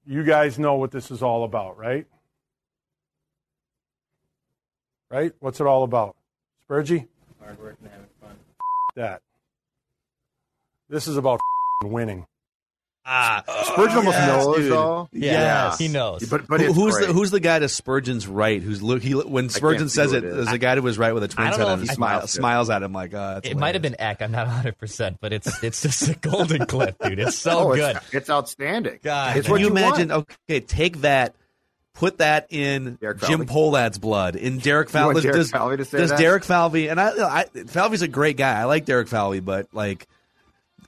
[SPEAKER 6] you guys know what this is all about, right? Right? What's it all about? Spurgey?
[SPEAKER 7] Hard work and having fun.
[SPEAKER 6] That. This is about winning.
[SPEAKER 3] Ah,
[SPEAKER 4] Spurgeon almost
[SPEAKER 3] yes,
[SPEAKER 4] knows,
[SPEAKER 3] dude.
[SPEAKER 4] though.
[SPEAKER 3] Yes.
[SPEAKER 5] He knows.
[SPEAKER 4] But but
[SPEAKER 3] Who-
[SPEAKER 4] it's
[SPEAKER 3] who's the who's the guy to Spurgeon's right? Who's look he when Spurgeon says
[SPEAKER 4] who
[SPEAKER 3] it,
[SPEAKER 4] it is.
[SPEAKER 3] there's a guy to his right with a twin
[SPEAKER 5] I
[SPEAKER 3] head
[SPEAKER 5] know
[SPEAKER 3] on.
[SPEAKER 5] if-
[SPEAKER 3] He smiles, smiles at him like, uh, that's
[SPEAKER 5] It might have been Eck. I'm not 100, percent but it's it's just a golden clip, dude. It's so
[SPEAKER 4] oh,
[SPEAKER 5] good.
[SPEAKER 4] It's, it's outstanding.
[SPEAKER 5] God,
[SPEAKER 4] it's
[SPEAKER 3] Can
[SPEAKER 4] what
[SPEAKER 3] you
[SPEAKER 4] you
[SPEAKER 3] imagine?
[SPEAKER 4] want.
[SPEAKER 3] Okay, take that, put that in Jim
[SPEAKER 4] Falvey?
[SPEAKER 3] Pohlad's blood, in Derek
[SPEAKER 4] You want
[SPEAKER 3] Falvey.
[SPEAKER 4] Derek
[SPEAKER 3] does
[SPEAKER 4] Falvey to say
[SPEAKER 3] does
[SPEAKER 4] that?
[SPEAKER 3] Derek Falvey? And I, I, Falvey's a great guy. I like Derek Falvey, but like,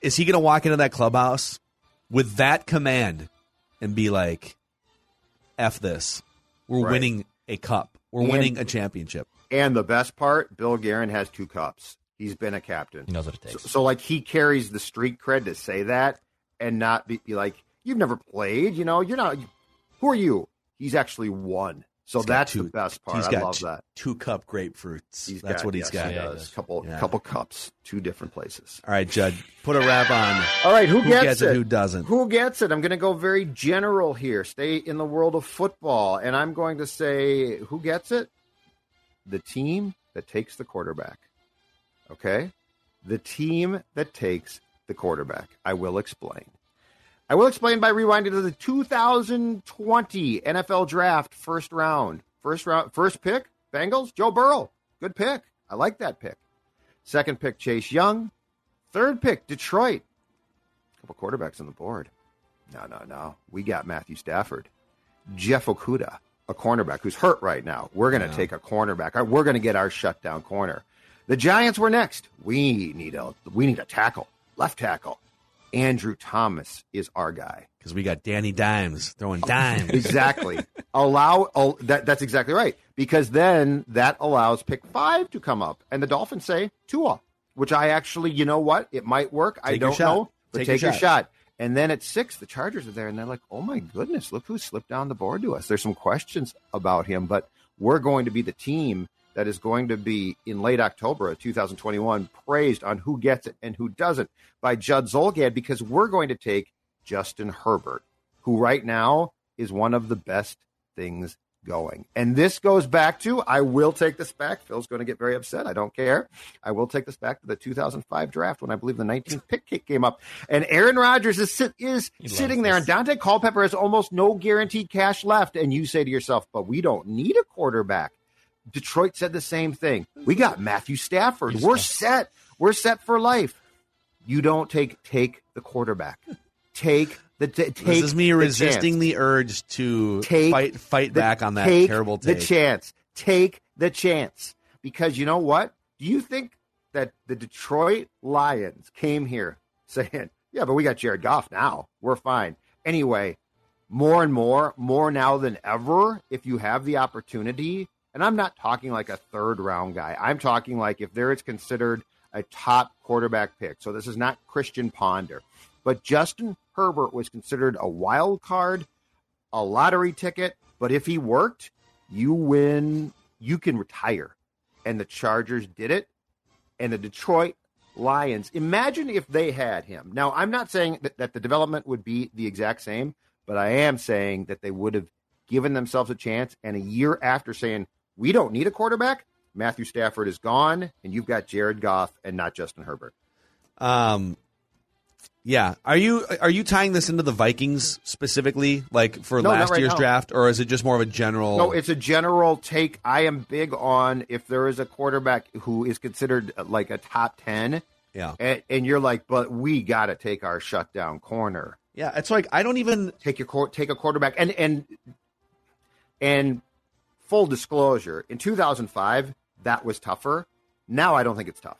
[SPEAKER 3] is he going to walk into that clubhouse with that command and be like, "F this, we're
[SPEAKER 4] Right.
[SPEAKER 3] winning a cup, we're
[SPEAKER 4] And-
[SPEAKER 3] winning a championship."
[SPEAKER 4] And the best part, Bill Guerin has two cups. He's been a captain.
[SPEAKER 5] He knows what it
[SPEAKER 4] So,
[SPEAKER 5] takes.
[SPEAKER 4] so, like he carries the street cred to say that and not be, be like, you've never played, you know, you're not. Who are you? He's actually won. So
[SPEAKER 3] He's
[SPEAKER 4] that's
[SPEAKER 3] two-
[SPEAKER 4] the best part.
[SPEAKER 3] He's
[SPEAKER 4] I
[SPEAKER 3] got
[SPEAKER 4] love
[SPEAKER 3] t-
[SPEAKER 4] that.
[SPEAKER 3] two cup grapefruits.
[SPEAKER 4] He's
[SPEAKER 3] That's
[SPEAKER 4] got-
[SPEAKER 3] what he's
[SPEAKER 4] yes,
[SPEAKER 3] got.
[SPEAKER 4] He does.
[SPEAKER 5] does.
[SPEAKER 4] Couple
[SPEAKER 3] Yeah.
[SPEAKER 4] couple cups, two different places.
[SPEAKER 3] All right, Judd, put a wrap on.
[SPEAKER 4] All right, who,
[SPEAKER 3] Who
[SPEAKER 4] gets,
[SPEAKER 3] gets it, who doesn't?
[SPEAKER 4] Who gets it? I'm going to go very general here. Stay in the world of football, and I'm going to say who gets it? The team that takes the quarterback. Okay, the team that takes the quarterback. I will explain. I will explain by rewinding to the 2020 NFL Draft first round. First round, first pick, Bengals, Joe Burrow. Good pick. I like that pick. Second pick, Chase Young. Third pick, Detroit. A couple quarterbacks on the board. No, no, no. We got Matthew Stafford. Jeff Okudah, a cornerback who's hurt right now. We're going to take a cornerback. Uh, We're going to get our shutdown corner. The Giants were next. We need a we need a tackle, left tackle. Andrew Thomas is our guy.
[SPEAKER 3] Because we got Danny Dimes throwing dimes.
[SPEAKER 4] Exactly. Allow oh, that. That's exactly right. Because then that allows pick five to come up, and the Dolphins say Tua, which I actually, you know what, it might work. I
[SPEAKER 3] Take your
[SPEAKER 4] don't know, but
[SPEAKER 3] Take
[SPEAKER 4] take,
[SPEAKER 3] your
[SPEAKER 4] your
[SPEAKER 3] shot.
[SPEAKER 4] shot. And then at six, the Chargers are there, and they're like, "Oh my goodness, look who slipped down the board to us." There's some questions about him, but we're going to be the team that is going to be in late October of 2021 praised on who gets it and who doesn't by Judd Zulgad because we're going to take Justin Herbert, who right now is one of the best things going. And this goes back to I will take this back. Phil's going to get very upset. I don't care. I will take this back to the 2005 draft when I believe the 19th pick kick came up. And Aaron Rodgers is sit, is sitting there, and. Daunte Culpepper has almost no guaranteed cash left. And you say to yourself, "But we don't need a quarterback." Detroit said the same thing. We got Matthew Stafford. We're set. We're set for life. You don't take take the quarterback. Take the t- take.
[SPEAKER 3] this is me
[SPEAKER 4] the
[SPEAKER 3] resisting
[SPEAKER 4] chance.
[SPEAKER 3] the urge to
[SPEAKER 4] Take
[SPEAKER 3] fight fight
[SPEAKER 4] the-
[SPEAKER 3] back on that
[SPEAKER 4] take
[SPEAKER 3] terrible take.
[SPEAKER 4] The chance. Take the chance because you know what? Do you think that the Detroit Lions came here saying, "Yeah, but we got Jared Goff now. We're fine." Anyway, more and more, more now than ever, if you have the opportunity, and I'm not talking like a third round guy. I'm talking like if there is considered a top quarterback pick. So this is not Christian Ponder, but Justin Herbert was considered a wild card, a lottery ticket. But if he worked, you win, you can retire. And the Chargers did it. And the Detroit Lions, imagine if they had him. Now, I'm not saying that, that the development would be the exact same, but I am saying that they would have given themselves a chance. And a year after saying, we don't need a quarterback, Matthew Stafford is gone, and you've got Jared Goff and not Justin Herbert.
[SPEAKER 3] Um, yeah. Are you are you tying this into the Vikings specifically, like for
[SPEAKER 4] No,
[SPEAKER 3] last
[SPEAKER 4] right
[SPEAKER 3] year's
[SPEAKER 4] now.
[SPEAKER 3] draft, or is it just more of a general?
[SPEAKER 4] No, it's a general take. I am big on if there is a quarterback who is considered like a top 10,
[SPEAKER 3] yeah,
[SPEAKER 4] and, and you're like, but we got to take our shutdown corner.
[SPEAKER 3] yeah. It's like I don't even.
[SPEAKER 4] Take your quar- take a quarterback, and and and full disclosure, in 2005, that was tougher. Now I don't think it's tough.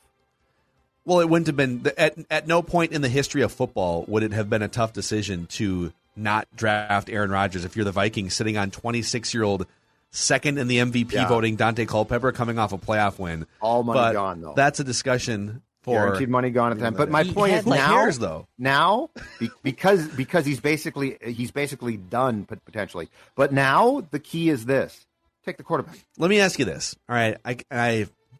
[SPEAKER 3] Well, it wouldn't have been at at no point in the history of football would it have been a tough decision to not draft Aaron Rodgers if you're the Vikings sitting on 26 year old second in the MVP
[SPEAKER 4] Yeah.
[SPEAKER 3] voting, Daunte Culpepper coming off a playoff win.
[SPEAKER 4] All money
[SPEAKER 3] But
[SPEAKER 4] gone, though.
[SPEAKER 3] That's a discussion for
[SPEAKER 4] Guaranteed money gone at the time. But my point is
[SPEAKER 3] like,
[SPEAKER 4] now,
[SPEAKER 3] hairs, though.
[SPEAKER 4] now because because he's basically he's basically done potentially. But now the key is this: take the quarterback.
[SPEAKER 3] Let me ask you this. All right, I, I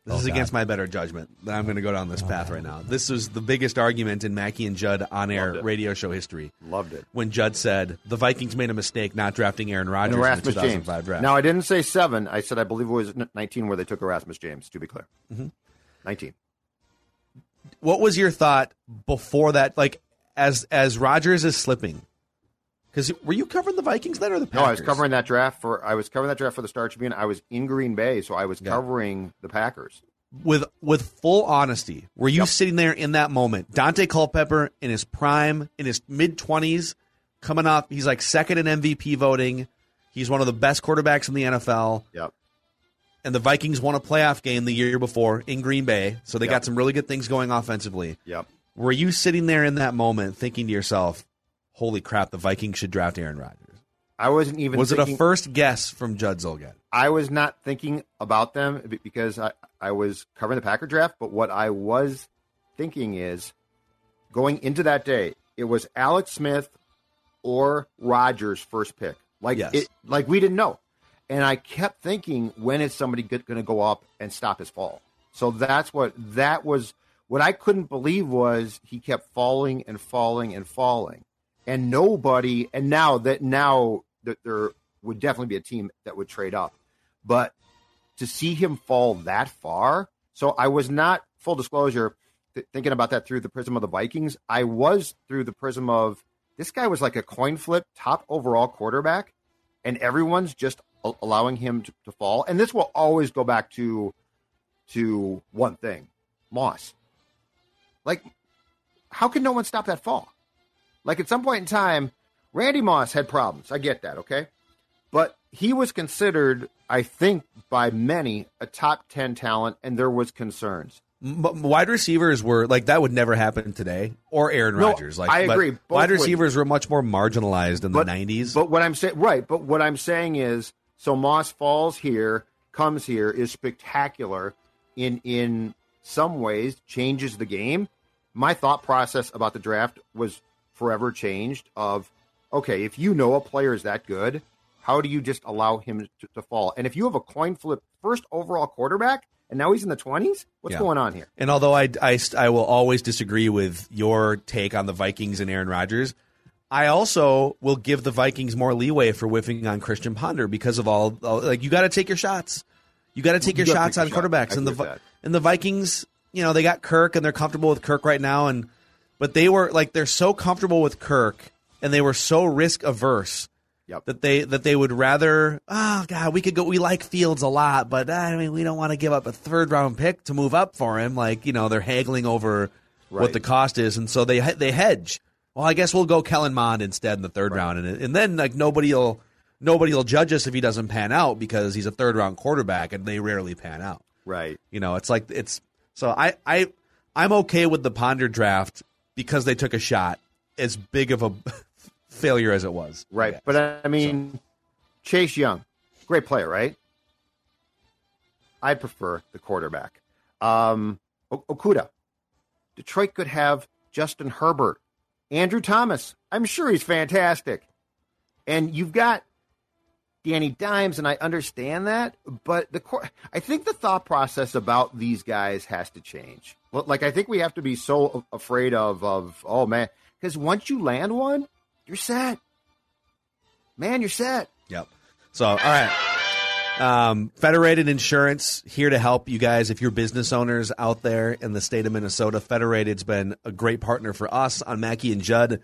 [SPEAKER 3] this
[SPEAKER 5] Oh,
[SPEAKER 3] is
[SPEAKER 5] God.
[SPEAKER 3] against my better judgment that I'm going to go down this path right now. This was the biggest argument in Mackey and Judd on air radio show history.
[SPEAKER 4] Loved it.
[SPEAKER 3] When Judd said the Vikings made a mistake not drafting Aaron Rodgers in the
[SPEAKER 4] Erasmus James.
[SPEAKER 3] 2005 draft.
[SPEAKER 4] Now I didn't say seven. I said I believe it was nineteen where they took Erasmus James. To be clear,
[SPEAKER 3] Mm-hmm.
[SPEAKER 4] nineteen.
[SPEAKER 3] what was your thought before that? Like as as Rodgers is slipping, because were you covering the Vikings then or the Packers?
[SPEAKER 4] No, I was covering that draft for I was covering that draft for the Star Tribune. I was in Green Bay, so I was covering the Packers.
[SPEAKER 3] with with full honesty. Were you sitting there in that moment? Daunte Culpepper in his prime, in his mid twenties, coming off. He's like second in MVP voting. He's one of the best quarterbacks in the NFL.
[SPEAKER 4] Yep.
[SPEAKER 3] And the Vikings won a playoff game the year before in Green Bay, so they
[SPEAKER 4] Yep.
[SPEAKER 3] got some really good things going offensively.
[SPEAKER 4] Yep.
[SPEAKER 3] Were you sitting there in that moment thinking to yourself, "Holy crap, the Vikings should draft Aaron Rodgers"?
[SPEAKER 4] I wasn't even.
[SPEAKER 3] Was it a first guess from Judd Zulgad?
[SPEAKER 4] I was not thinking about them because I, I was covering the Packer draft, but what I was thinking is going into that day, it was Alex Smith or Rodgers first pick. Like
[SPEAKER 3] Yes.
[SPEAKER 4] it like we didn't know. And I kept thinking when is somebody going to go up and stop his fall? So that's what that was what I couldn't believe was he kept falling and falling and falling. And nobody and now that now that there would definitely be a team that would trade up. But to see him fall that far, so I was not full disclosure th- thinking about that through the prism of the Vikings. I was through the prism of this guy was like a coin flip, top overall quarterback, and everyone's just a- allowing him to, to fall. And this will always go back to to one thing, Moss. Like, how can no one stop that fall? Like at some point in time, Randy Moss had problems. I get that, okay? But he was considered, I think, by many a top 10 talent, and there was concerns.
[SPEAKER 3] M- wide receivers were like that would never happen today, or Aaron
[SPEAKER 4] No,
[SPEAKER 3] Rodgers. Like
[SPEAKER 4] I agree.
[SPEAKER 3] Wide
[SPEAKER 4] would.
[SPEAKER 3] receivers were much more marginalized in
[SPEAKER 4] But-
[SPEAKER 3] the '90s.
[SPEAKER 4] But what I'm saying, right? But what I'm saying is, so Moss falls here, comes here, is spectacular in in some ways, changes the game. My thought process about the draft was forever changed. Of okay, if you know a player is that good, how do you just allow him to, to fall? And if you have a coin flip first overall quarterback, and now he's in the 20s, what's
[SPEAKER 3] Yeah.
[SPEAKER 4] going on here?
[SPEAKER 3] And although I, I, I will always disagree with your take on the Vikings and Aaron Rodgers, I also will give the Vikings more leeway for whiffing on Christian Ponder because of all, like you got to take your shots. You got to take
[SPEAKER 4] You
[SPEAKER 3] your shots
[SPEAKER 4] take
[SPEAKER 3] on
[SPEAKER 4] shot.
[SPEAKER 3] quarterbacks, and the
[SPEAKER 4] agree with
[SPEAKER 3] Vi-
[SPEAKER 4] that.
[SPEAKER 3] and the Vikings, you know, they got Kirk and they're comfortable with Kirk right now, and but they were like they're so comfortable with Kirk and they were so risk averse
[SPEAKER 4] Yep.
[SPEAKER 3] that they that they would rather oh god we could go we like Fields a lot but uh, I mean we don't want to give up a third round pick to move up for him. Like you know they're haggling over what the cost is and so they they hedge. Well I guess we'll go Kellen Mond instead in the third round and and then like nobody'll nobody'll judge us if he doesn't pan out because he's a third round quarterback and they rarely pan out.
[SPEAKER 4] Right.
[SPEAKER 3] you know it's like it's so I I I'm okay with the Ponder draft because they took a shot as big of a failure as it was
[SPEAKER 4] Right. But I mean, Chase Young, great player, right? I prefer the quarterback. Um, Okudah. Detroit could have Justin Herbert, Andrew Thomas. I'm sure he's fantastic. And you've got Danny Dimes, and I understand that, but the qu- I think the thought process about these guys has to change. Like I think we have to be so afraid of of oh man, because once you land one, you're set. Man, you're set.
[SPEAKER 3] Yep. So, all right. Um, Federated Insurance here to help you guys. If you're business owners out there in the state of Minnesota, Federated's been a great partner for us on Mackey and Judd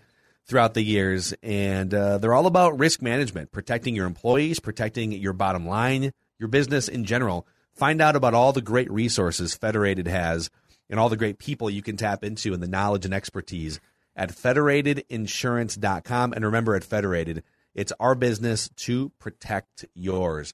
[SPEAKER 3] throughout the years, and uh, they're all about risk management, protecting your employees, protecting your bottom line, your business in general. Find out about all the great resources Federated has and all the great people you can tap into and the knowledge and expertise at federatedinsurance.com. And remember, at Federated, it's our business to protect yours.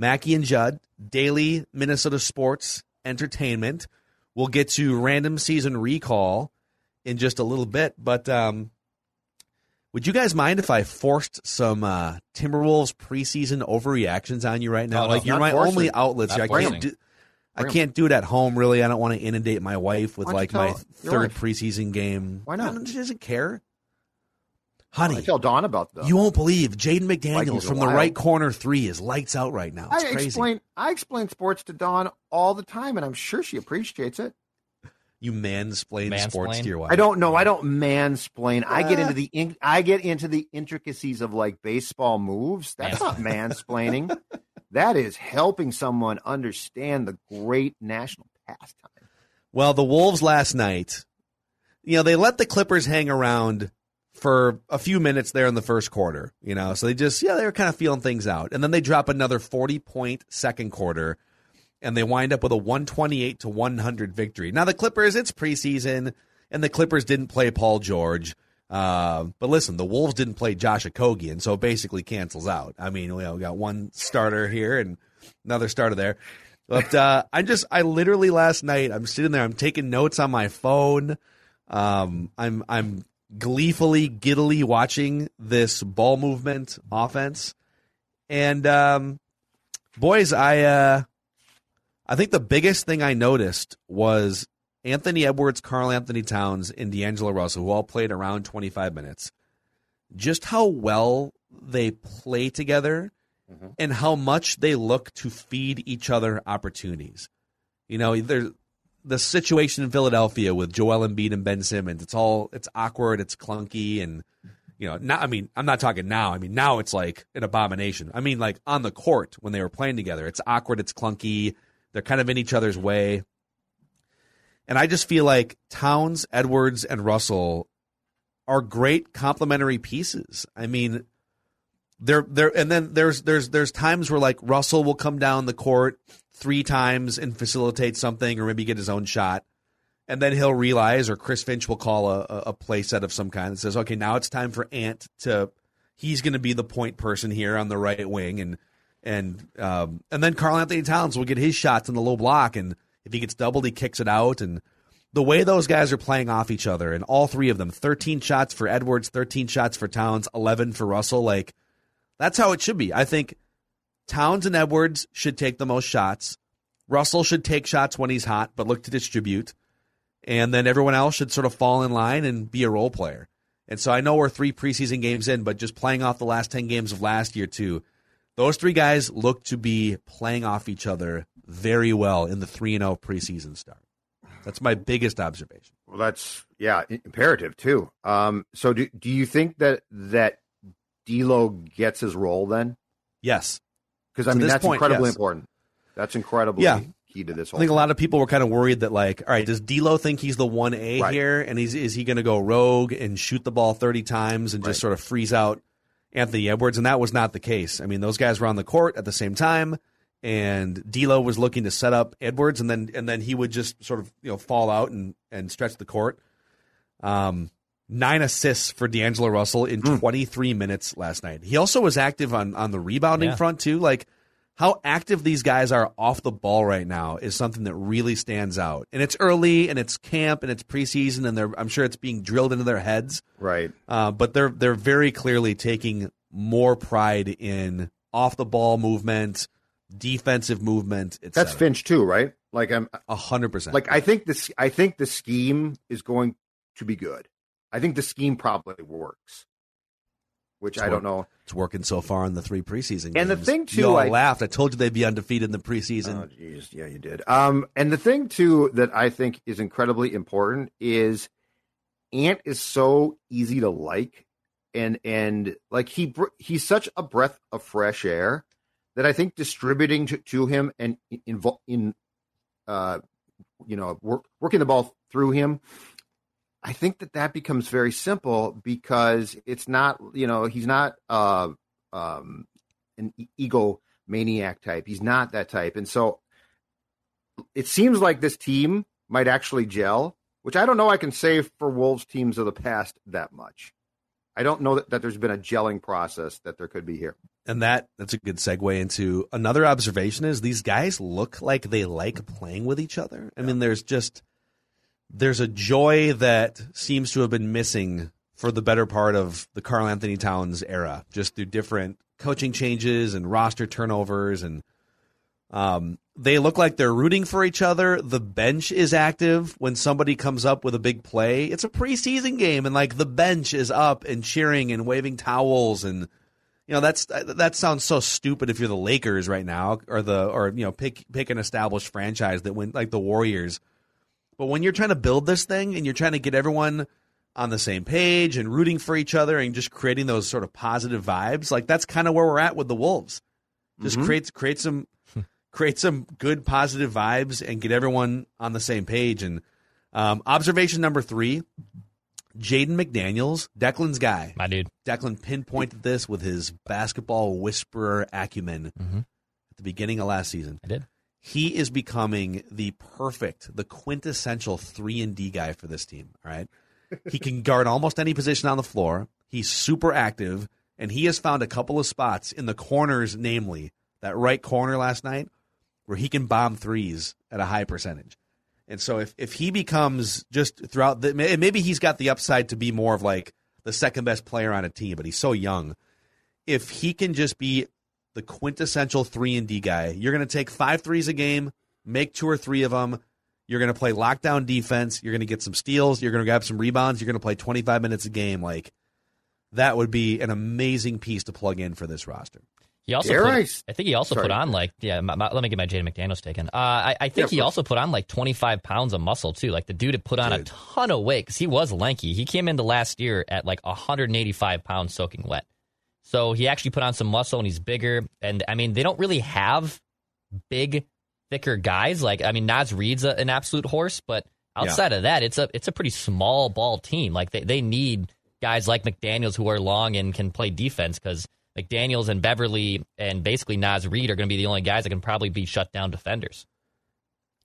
[SPEAKER 3] Mackey and Judd, daily Minnesota sports entertainment. We'll get to random season recall in just a little bit, but um, would you guys mind if I forced some uh, Timberwolves preseason overreactions on you right now?
[SPEAKER 5] Oh, no,
[SPEAKER 3] like you're my
[SPEAKER 4] forcing.
[SPEAKER 3] only outlets.
[SPEAKER 5] Not
[SPEAKER 3] I
[SPEAKER 5] forcing.
[SPEAKER 3] can't do. I can't do it at home. Really, I don't want to inundate my wife with like
[SPEAKER 4] you
[SPEAKER 3] my third
[SPEAKER 4] wife?
[SPEAKER 3] preseason game.
[SPEAKER 4] Why not?
[SPEAKER 3] She doesn't care,
[SPEAKER 4] I
[SPEAKER 3] honey.
[SPEAKER 4] tell Dawn about the.
[SPEAKER 3] You won't believe Jaden McDaniels
[SPEAKER 4] are
[SPEAKER 3] from the right corner three is lights out right now. It's
[SPEAKER 4] I
[SPEAKER 3] crazy.
[SPEAKER 4] explain. I explain sports to Dawn all the time, and I'm sure she appreciates it.
[SPEAKER 3] You mansplain, sports to your wife.
[SPEAKER 4] I don't know. I don't mansplain. I get
[SPEAKER 3] Uh.
[SPEAKER 4] into the in, I get into the intricacies of like baseball moves. That's not mansplaining. that is helping someone understand the great national pastime.
[SPEAKER 3] Well, the Wolves last night, you know, they let the Clippers hang around for a few minutes there in the first quarter, you know, so they just, yeah, they were kind of feeling things out. And then they drop another 40 point second quarter and they wind up with a 128 to 100 victory. Now, the Clippers, it's preseason and the Clippers didn't play Paul George. Uh, but listen, the Wolves didn't play Josh Okogie, so it basically cancels out. I mean, we got one starter here and another starter there. But uh, I just, I literally last night, I'm sitting there, I'm taking notes on my phone. Um, I'm, I'm gleefully, giddily watching this ball movement offense, and um, boys, I, uh, I think the biggest thing I noticed was Anthony Edwards, Karl-Anthony Towns, and D'Angelo Russell, who all played around 25 minutes. Just how well they play together and how much they look to feed each other opportunities. You know, there's the situation in Philadelphia with Joel Embiid and Ben Simmons. It's all it's awkward, it's clunky, and you know, not. I mean, I'm not talking now. I mean, now it's like an abomination. I mean, like on the court when they were playing together, it's awkward, it's clunky. They're kind of in each other's way. And I just feel like Towns, Edwards, and Russell are great complementary pieces. I mean, they're they're and then there's there's there's times where like Russell will come down the court three times and facilitate something or maybe get his own shot. And then he'll realize, or Chris Finch will call a, a play set of some kind that says, okay, now it's time for Ant to, he's going to be the point person here on the right wing. And, and, um, and then Karl-Anthony Towns will get his shots in the low block. And if he gets doubled, he kicks it out. And the way those guys are playing off each other, and all three of them 13 shots for Edwards, 13 shots for Towns, 11 for Russell, like, that's how it should be. I think Towns and Edwards should take the most shots. Russell should take shots when he's hot, but look to distribute. And then everyone else should sort of fall in line and be a role player. And so I know we're three preseason games in, but just playing off the last 10 games of last year, too, those three guys look to be playing off each other very well in the 3 0 preseason start. That's my biggest observation.
[SPEAKER 4] Well, that's yeah, imperative too. Um, so do do you think that that D'Lo gets his role then?
[SPEAKER 3] Yes.
[SPEAKER 4] Because I mean that's
[SPEAKER 3] point,
[SPEAKER 4] incredibly
[SPEAKER 3] yes.
[SPEAKER 4] important. That's incredibly
[SPEAKER 3] Yeah.
[SPEAKER 4] key to this
[SPEAKER 3] I think a lot of people were kind of worried that, like, all right, does D'Lo think he's the one A
[SPEAKER 4] Right.
[SPEAKER 3] here, and he's is he going to go rogue and shoot the ball thirty times and just sort of freeze out Anthony Edwards? And that was not the case. I mean, those guys were on the court at the same time, and D'Lo was looking to set up Edwards, and then and then he would just sort of you know fall out and and stretch the court. Um, nine assists for D'Angelo Russell in
[SPEAKER 4] Hmm.
[SPEAKER 3] 23 minutes last night. He also was active on on the rebounding
[SPEAKER 5] Yeah.
[SPEAKER 3] front too. Like how active these guys are off the ball right now is something that really stands out. And it's early and it's camp and it's preseason and they're I'm sure it's being drilled into their heads.
[SPEAKER 4] right.
[SPEAKER 3] Uh, but they're they're very clearly taking more pride in off the ball movement, defensive movement.
[SPEAKER 4] That's. Finch too, right? Like I'm
[SPEAKER 3] a hundred percent.
[SPEAKER 4] like I think this. I think the scheme is going to be good. I think the scheme probably works, which I don't know.
[SPEAKER 3] It's working so far in the three preseason games.
[SPEAKER 4] And the thing, too,
[SPEAKER 3] you
[SPEAKER 4] I-
[SPEAKER 3] laughed. I told you they'd be undefeated in the preseason.
[SPEAKER 4] Oh, jeez, yeah, you did. Um, and the thing too that I think is incredibly important is Ant is so easy to like, and and like he he's such a breath of fresh air that I think distributing to, to him and in, in uh, you know, work, working the ball through him. I think that that becomes very simple because it's not, you know, he's not uh, um, an ego maniac type. He's not that type, and so it seems like this team might actually gel, which I don't know I can say for Wolves teams of the past that much. I don't know that, that there's been a gelling process that there could be here.
[SPEAKER 3] And that that's a good segue into another observation is these guys look like they like playing with each other. I mean, there's just there's a joy that seems to have been missing for the better part of the Karl-Anthony Towns era, just through different coaching changes and roster turnovers and um, they look like they're rooting for each other. The bench is active when somebody comes up with a big play. It's a preseason game, and like the bench is up and cheering and waving towels, and you know that's that sounds so stupid if you're the Lakers right now, or the or you know pick pick an established franchise that went like the Warriors. But when you're trying to build this thing and you're trying to get everyone on the same page and rooting for each other and just creating those sort of positive vibes, like that's kind of where we're at with the Wolves. Just mm-hmm. create create some create some good positive vibes and get everyone on the same page. And um, observation number three. Jaden McDaniels, Declan's guy.
[SPEAKER 5] My dude.
[SPEAKER 3] Declan pinpointed this with his basketball whisperer acumen mm-hmm. at the beginning of last season.
[SPEAKER 5] I did.
[SPEAKER 3] He is becoming the perfect, the quintessential three and D guy for this team. All right. he can guard almost any position on the floor. He's super active, and he has found a couple of spots in the corners, namely that right corner last night, where he can bomb threes at a high percentage. And so if, if he becomes just throughout the maybe he's got the upside to be more of like the second best player on a team, but he's so young. If he can just be the quintessential three and D guy, you're going to take five threes a game, make two or three of them. You're going to play lockdown defense. You're going to get some steals. You're going to grab some rebounds. You're going to play 25 minutes a game. Like that would be an amazing piece to plug in for this roster.
[SPEAKER 5] He also, put, I, I think he also Sorry. put on like, yeah. My, my, let me get my Jaden McDaniels taken. Uh, I, I, think yeah, he also put on like 25 pounds of muscle too. Like the dude had put on dude. a ton of weight because he was lanky. He came into last year at like 185 pounds soaking wet. So he actually put on some muscle and he's bigger. And I mean, they don't really have big, thicker guys. Like I mean, Naz Reid's a, an absolute horse, but outside yeah. of that, it's a it's a pretty small ball team. Like they they need guys like McDaniels who are long and can play defense because McDaniels and Beverley and basically Naz Reid are going to be the only guys that can probably be shut down defenders.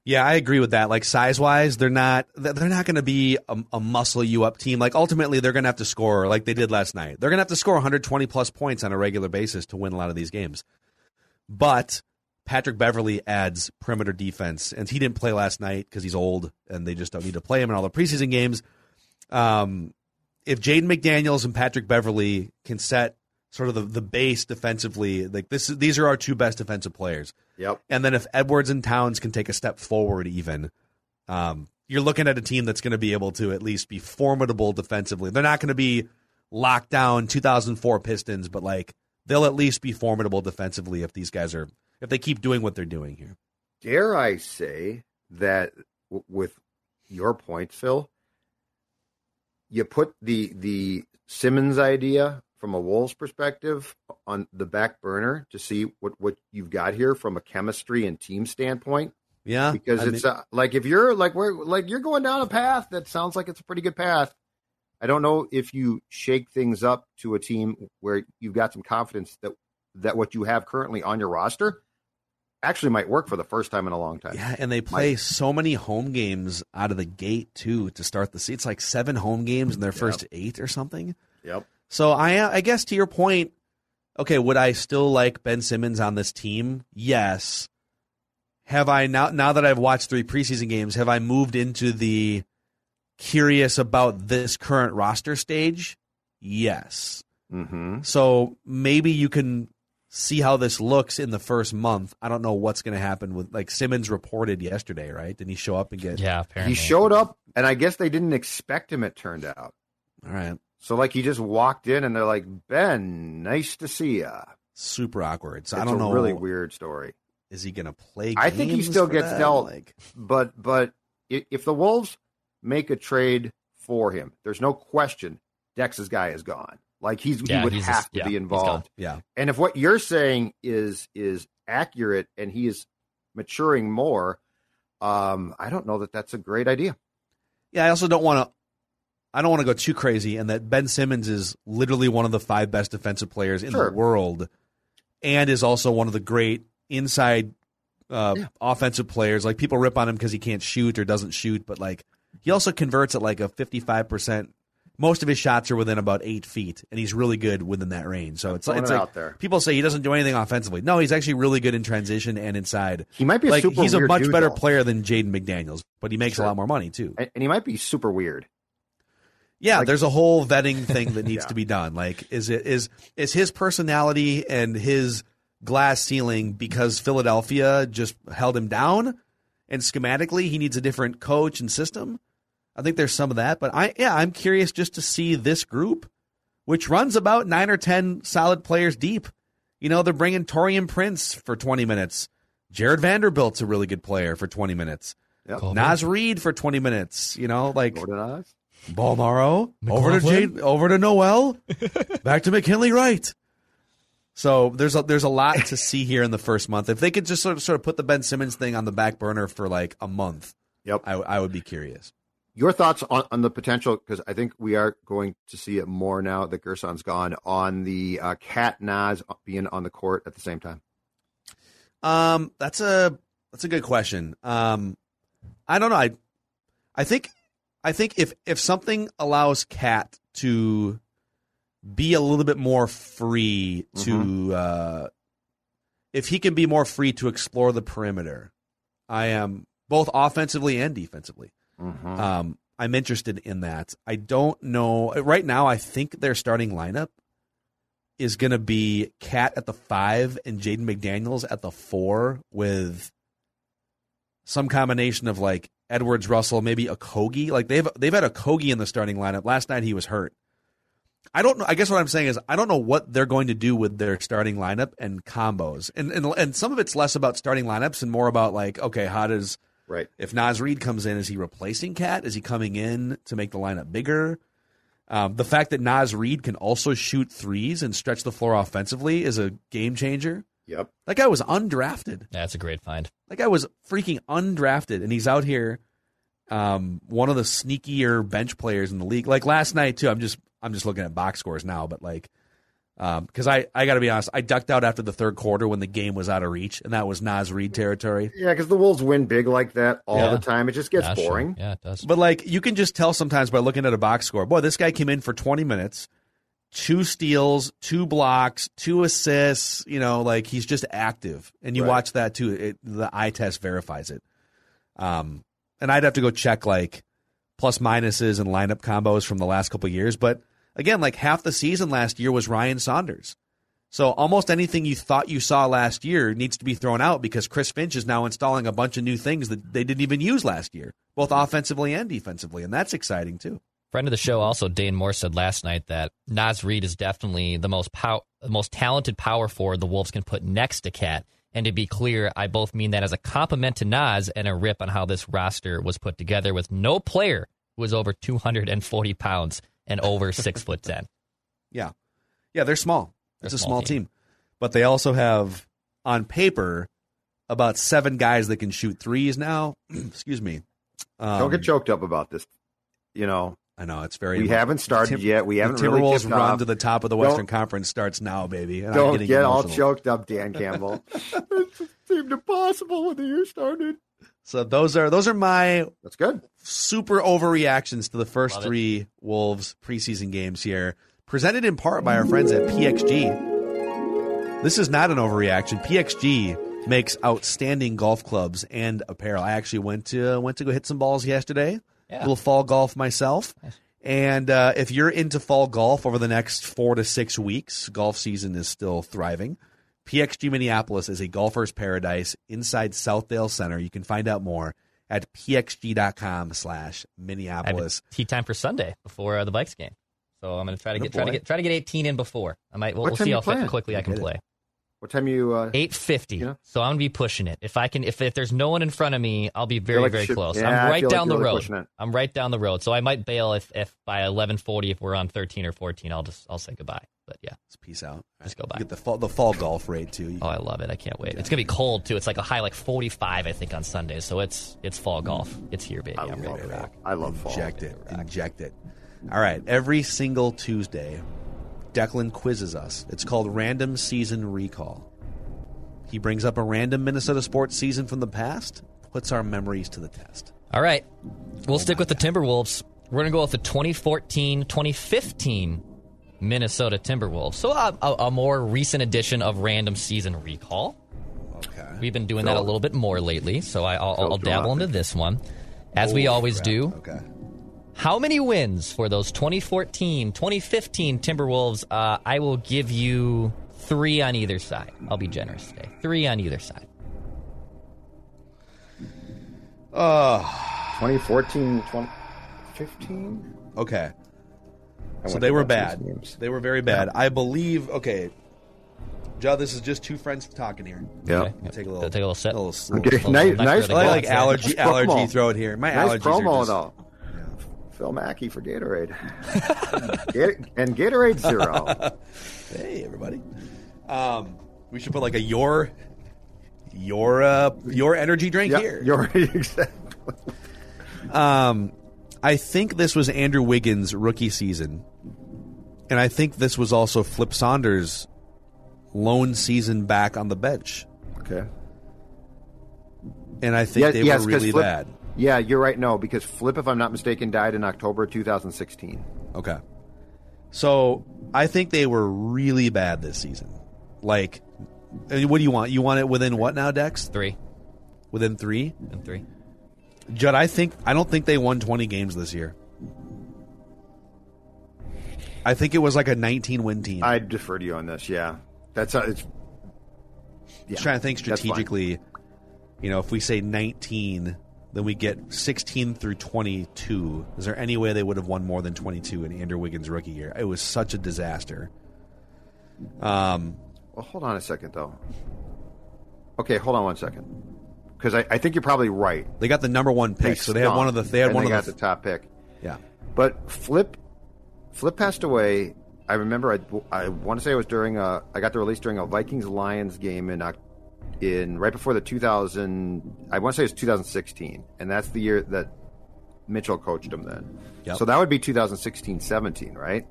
[SPEAKER 3] Yeah, I agree with that. Like size wise, they're not they're not going to be a, a, muscle you up team. Like ultimately, they're going to have to score like they did last night. They're going to have to score 120 plus points on a regular basis to win a lot of these games. But Patrick Beverley adds perimeter defense, and he didn't play last night because he's old, and they just don't need to play him in all the preseason games. Um, if Jaden McDaniels and Patrick Beverley can set sort of the, the base defensively. Like this, these are our two best defensive players.
[SPEAKER 4] Yep.
[SPEAKER 3] And then if Edwards and Towns can take a step forward, even, um, you're looking at a team that's going to be able to at least be formidable defensively. They're not going to be locked down 2004 Pistons, but like they'll at least be formidable defensively if these guys are if they keep doing what they're doing here.
[SPEAKER 4] Dare I say that w- with your point, Phil, you put the the Simmons idea from a Wolves perspective on the back burner to see what, what you've got here from a chemistry and team standpoint.
[SPEAKER 3] Yeah,
[SPEAKER 4] because I it's mean, uh, like if you're like we're like you're going down a path that sounds like it's a pretty good path. I don't know if you shake things up to a team where you've got some confidence that that what you have currently on your roster actually might work for the first time in a long time.
[SPEAKER 3] Yeah, and they play might. so many home games out of the gate too to start the season. It's like seven home games in their first yep. eight or something.
[SPEAKER 4] Yep.
[SPEAKER 3] So I I guess to your point, okay, would I still like Ben Simmons on this team? Yes. Have I now now that I've watched three preseason games, have I moved into the curious about this current roster stage? Yes.
[SPEAKER 4] Mm-hmm.
[SPEAKER 3] So maybe you can see how this looks in the first month. I don't know what's going to happen with like Simmons reported yesterday, right? Didn't he show up and get?
[SPEAKER 5] Yeah, apparently
[SPEAKER 4] he showed up, and I guess they didn't expect him. It turned out.
[SPEAKER 3] All right.
[SPEAKER 4] So like he just walked in and they're like, Ben, nice to see ya.
[SPEAKER 3] Super awkward. So
[SPEAKER 4] it's
[SPEAKER 3] I don't know.
[SPEAKER 4] Really weird story.
[SPEAKER 3] Is he going to play?
[SPEAKER 4] I think he still gets
[SPEAKER 3] that?
[SPEAKER 4] dealt.
[SPEAKER 3] Like...
[SPEAKER 4] But but if the Wolves make a trade for him, there's no question Dex's guy is gone. Like he's
[SPEAKER 5] Yeah,
[SPEAKER 4] he would
[SPEAKER 5] he's
[SPEAKER 4] have
[SPEAKER 5] just-
[SPEAKER 4] to
[SPEAKER 5] yeah,
[SPEAKER 4] be involved.
[SPEAKER 3] Yeah.
[SPEAKER 4] And if what you're saying is is accurate and he is maturing more, um, I don't know that that's a great idea.
[SPEAKER 3] Yeah, I also don't want to. I don't want to go too crazy, and that Ben Simmons is literally one of the five best defensive players in
[SPEAKER 4] Sure.
[SPEAKER 3] the world, and is also one of the great inside uh, offensive players. Like people rip on him because he can't shoot or doesn't shoot, but like he also converts at like a fifty-five percent. Most of his shots are within about eight feet, and he's really good within that range. So it's, it's
[SPEAKER 4] it
[SPEAKER 3] like
[SPEAKER 4] out there.
[SPEAKER 3] people say he doesn't do anything offensively. No, he's actually really good in transition and inside.
[SPEAKER 4] He might be a
[SPEAKER 3] like
[SPEAKER 4] super
[SPEAKER 3] he's a much
[SPEAKER 4] dude,
[SPEAKER 3] better
[SPEAKER 4] though.
[SPEAKER 3] player than Jaden McDaniels, but he makes
[SPEAKER 4] Sure.
[SPEAKER 3] a lot more money too.
[SPEAKER 4] And he might be super weird.
[SPEAKER 3] Yeah,
[SPEAKER 4] Like-
[SPEAKER 3] there's a whole vetting thing that needs
[SPEAKER 4] Yeah.
[SPEAKER 3] to be done. Like, is it is is his personality and his glass ceiling because Philadelphia just held him down, and schematically he needs a different coach and system. I think there's some of that, but I yeah, I'm curious just to see this group, which runs about nine or ten solid players deep. You know, they're bringing Taurean Prince for 20 minutes. Jarred Vanderbilt's a really good player for 20 minutes.
[SPEAKER 4] Yep.
[SPEAKER 3] Naz Reid for 20 minutes. You know, like
[SPEAKER 4] Gordon Oz.
[SPEAKER 3] Bolmaro over to
[SPEAKER 5] McLaughlin?
[SPEAKER 3] Jade, over to Nowell, back to McKinley Wright. So there's a, there's a lot to see here in the first month. If they could just sort of sort of put the Ben Simmons thing on the back burner for like a month,
[SPEAKER 4] Yep.
[SPEAKER 3] I, I would be curious.
[SPEAKER 4] Your thoughts on, on the potential, because I think we are going to see it more now that Gersson's gone, on the uh, KAT Naz being on the court at the same time.
[SPEAKER 3] Um, that's a that's a good question. Um, I don't know. I I think I think if if something allows KAT to be a little bit more free to uh, if he can be more free to explore the perimeter, I am both offensively and defensively.
[SPEAKER 4] Mm-hmm.
[SPEAKER 3] Um, I'm interested in that. I don't know right now. I think their starting lineup is going to be KAT at the five and Jaden McDaniels at the four with some combination of like Edwards, Russell, maybe Okogie. Like they've they've had Okogie in the starting lineup. Last night he was hurt. I don't know. I guess what I'm saying is I don't know what they're going to do with their starting lineup and combos, and and and some of it's less about starting lineups and more about like okay, how does
[SPEAKER 4] Right.
[SPEAKER 3] if Naz Reid comes in, is he replacing KAT? Is he coming in to make the lineup bigger? Um, the fact that Naz Reid can also shoot threes and stretch the floor offensively is a game changer.
[SPEAKER 4] Yep.
[SPEAKER 3] That guy was undrafted.
[SPEAKER 5] That's a great find.
[SPEAKER 3] That guy was freaking undrafted, and he's out here, um, one of the sneakier bench players in the league. Like last night too. I'm just I'm just looking at box scores now, but like, because I I got to be honest, I ducked out after the third quarter when the game was out of reach, and that was Naz Reid territory.
[SPEAKER 4] Yeah, because the Wolves win big like that all
[SPEAKER 5] Yeah.
[SPEAKER 4] the time. It just gets
[SPEAKER 5] Yeah, sure.
[SPEAKER 4] boring.
[SPEAKER 5] Yeah, it does.
[SPEAKER 3] But like you can just tell sometimes by looking at a box score. Boy, this guy came in for 20 minutes, two steals, two blocks, two assists. You know, like he's just active, and you
[SPEAKER 4] Right.
[SPEAKER 3] watch that too. It, the eye test verifies it. Um, and I'd have to go check like plus minuses and lineup combos from the last couple of years. But again, like half the season last year was Ryan Saunders. So almost anything you thought you saw last year needs to be thrown out because Chris Finch is now installing a bunch of new things that they didn't even use last year, both offensively and defensively, and that's exciting too.
[SPEAKER 5] Friend of the show, also Dane Moore said last night that Naz Reid is definitely the most pow- the most talented power forward the Wolves can put next to KAT. And to be clear, I both mean that as a compliment to Naz and a rip on how this roster was put together with no player who was over 240 pounds and over six foot ten.
[SPEAKER 3] Yeah, yeah, they're small.
[SPEAKER 5] They're
[SPEAKER 3] it's a
[SPEAKER 5] small
[SPEAKER 3] small
[SPEAKER 5] team.
[SPEAKER 3] team. but they also have on paper about seven guys that can shoot threes now. Excuse me. Um,
[SPEAKER 4] Don't get choked up about this. You know,
[SPEAKER 3] I know it's very.
[SPEAKER 4] we haven't started
[SPEAKER 3] Tim-
[SPEAKER 4] yet. We haven't
[SPEAKER 3] the
[SPEAKER 4] really
[SPEAKER 3] Timberwolves
[SPEAKER 4] tipped
[SPEAKER 3] run
[SPEAKER 4] off.
[SPEAKER 3] to the top of the
[SPEAKER 4] Don't-
[SPEAKER 3] Western Conference starts now, baby. And I'm
[SPEAKER 4] Don't
[SPEAKER 3] getting
[SPEAKER 4] get all choked up, Dan Campbell. it seemed impossible when the year started.
[SPEAKER 3] So those are those are my
[SPEAKER 4] That's good.
[SPEAKER 3] super overreactions to the first
[SPEAKER 5] Love it.
[SPEAKER 3] three Wolves preseason games here, presented in part by our friends at PXG. This is not an overreaction. PXG makes outstanding golf clubs and apparel. I actually went to went to go hit some balls yesterday.
[SPEAKER 5] Yeah.
[SPEAKER 3] A little fall golf myself. And uh, if you're into fall golf over the next four to six weeks, golf season is still thriving. PXG Minneapolis is a golfer's paradise inside Southdale Center. You can find out more at pxg.com slash Minneapolis.
[SPEAKER 5] a tee time for Sunday before uh, the Vikes game. So I'm going to try to
[SPEAKER 3] Good
[SPEAKER 5] get try to get try to get 18 in before. I might. We'll, we'll see how quickly I can play.
[SPEAKER 4] What time you? Uh,
[SPEAKER 5] Eight fifty.
[SPEAKER 4] Yeah.
[SPEAKER 5] So I'm gonna be pushing it. If I can, if, if there's no one in front of me, I'll be very
[SPEAKER 4] like
[SPEAKER 5] very
[SPEAKER 4] should-
[SPEAKER 5] close.
[SPEAKER 4] yeah, I
[SPEAKER 5] I'm right
[SPEAKER 4] feel like
[SPEAKER 5] down the
[SPEAKER 4] really
[SPEAKER 5] road. I'm right down the road. So I might bail if if by eleven forty if we're on thirteen or fourteen. I'll just I'll say goodbye. But yeah,
[SPEAKER 3] Let's peace out.
[SPEAKER 5] Just go
[SPEAKER 3] You
[SPEAKER 5] by.
[SPEAKER 3] Get the fall, the fall golf rate too. You
[SPEAKER 5] oh I love it. I can't wait. It's gonna be cold too. It's like a high like forty five I think on Sunday. So it's it's fall golf. It's here, baby.
[SPEAKER 4] I
[SPEAKER 5] I'm
[SPEAKER 4] love
[SPEAKER 5] ready to
[SPEAKER 4] it.
[SPEAKER 5] rock.
[SPEAKER 4] I love fall.
[SPEAKER 3] inject it. Inject it. All right. Every single Tuesday, Declan quizzes us. It's called Random Season Recall. He brings up a random Minnesota sports season from the past, puts our memories to the test.
[SPEAKER 5] All right. We'll oh stick with the Timberwolves. We're going to go with the 2014 2015 Minnesota Timberwolves. So a, a, a more recent edition of Random Season Recall.
[SPEAKER 3] Okay.
[SPEAKER 5] We've been doing that a little bit more lately, so I, I'll, I'll dabble into this one. As we always do.
[SPEAKER 3] Okay.
[SPEAKER 5] How many wins for those 2014 2015 Timberwolves? Uh, I will give you three on either side. I'll be generous today. Three on either side.
[SPEAKER 4] 2014, 2015.
[SPEAKER 3] Okay.
[SPEAKER 4] I
[SPEAKER 3] So they were
[SPEAKER 4] a bunch of
[SPEAKER 3] bad. They were very bad. I believe. Okay, Joe, this is just two friends talking here.
[SPEAKER 4] Yeah.
[SPEAKER 5] Okay.
[SPEAKER 3] Take a little,
[SPEAKER 5] Take a little sip.
[SPEAKER 3] little,
[SPEAKER 4] Okay,
[SPEAKER 3] little-
[SPEAKER 4] nice,
[SPEAKER 5] nice
[SPEAKER 4] nice,
[SPEAKER 5] for
[SPEAKER 3] I like allergy allergy
[SPEAKER 4] promo.
[SPEAKER 3] throat here. My
[SPEAKER 4] Nice
[SPEAKER 3] allergies
[SPEAKER 4] promo
[SPEAKER 3] are just,
[SPEAKER 4] though. Phil Mackey for Gatorade. And Gatorade Zero.
[SPEAKER 3] Hey, everybody. Um, we should put like a your your uh your energy drink
[SPEAKER 4] yeah,
[SPEAKER 3] here.
[SPEAKER 4] you're exactly.
[SPEAKER 3] Um, I think this was Andrew Wiggins' rookie season, and I think this was also Flip Saunders' lone season back on the bench.
[SPEAKER 4] Okay.
[SPEAKER 3] And I think
[SPEAKER 4] Yeah,
[SPEAKER 3] they
[SPEAKER 4] yes,
[SPEAKER 3] were really
[SPEAKER 4] Flip-
[SPEAKER 3] bad.
[SPEAKER 4] Yeah, you're right. No, because Flip, if I'm not mistaken, died in October 2016.
[SPEAKER 3] Okay. So I think they were really bad this season. Like, what do you want? You want it within what now, Dex?
[SPEAKER 5] Three
[SPEAKER 3] Within three?
[SPEAKER 5] and three.
[SPEAKER 3] Judd, I think I don't think they won twenty games this year. I think it was like a nineteen win team. I,
[SPEAKER 4] I defer to you on this. Yeah, that's uh, it's. Yeah,
[SPEAKER 3] am trying to think strategically. You know, if we say nineteen, then we get sixteen through twenty-two. Is there any way they would have won more than twenty-two in Andrew Wiggins' rookie year? It was such a disaster. Um,
[SPEAKER 4] Well, hold on a second, though. Okay, hold on one second, because I, I think you're probably right.
[SPEAKER 3] they got the number one
[SPEAKER 4] They
[SPEAKER 3] pick, so they had one of the they had one
[SPEAKER 4] they
[SPEAKER 3] of
[SPEAKER 4] got
[SPEAKER 3] the,
[SPEAKER 4] the top pick.
[SPEAKER 3] yeah.
[SPEAKER 4] But Flip, Flip passed away. I remember. I, I want to say it was during a. I got the release during a Vikings Lions game in Oc- in right before the 2000. I want to say it was 2016, and that's the year that Mitchell coached him. Then,
[SPEAKER 3] Yep.
[SPEAKER 4] so that would be 2016-17, right?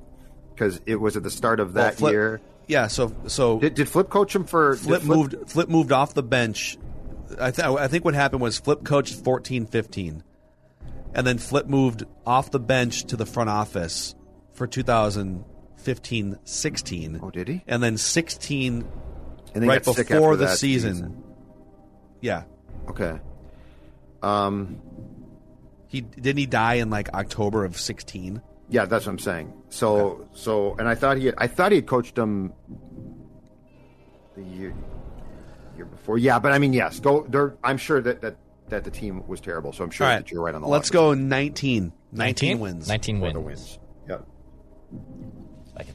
[SPEAKER 4] Because it was at the start of
[SPEAKER 3] Well,
[SPEAKER 4] that
[SPEAKER 3] Flip-
[SPEAKER 4] year.
[SPEAKER 3] Yeah, so so
[SPEAKER 4] Did, did Flip coach him for? did
[SPEAKER 3] Flip moved. Flip moved off the bench. I, th- I think what happened was Flip coached 14-15. and then Flip moved off the bench to the front office for 2015-16.
[SPEAKER 4] Oh, did he?
[SPEAKER 3] And then 16
[SPEAKER 4] And then
[SPEAKER 3] right
[SPEAKER 4] got sick
[SPEAKER 3] before
[SPEAKER 4] after
[SPEAKER 3] the
[SPEAKER 4] that
[SPEAKER 3] season. Yeah,
[SPEAKER 4] Okay. Um.
[SPEAKER 3] he didn't he die in like October of 16.
[SPEAKER 4] Yeah, that's what I'm saying. So, so, and I thought he, had, I thought he had coached him the year, year before. Yeah, but I mean, yes, go. There, I'm sure that that that the team was terrible. So I'm sure
[SPEAKER 3] All right,
[SPEAKER 4] that you're right on the.
[SPEAKER 3] let's
[SPEAKER 4] line.
[SPEAKER 3] go 19. 19 wins.
[SPEAKER 5] 19
[SPEAKER 4] For
[SPEAKER 5] wins.
[SPEAKER 4] the wins. Yep.
[SPEAKER 5] Second.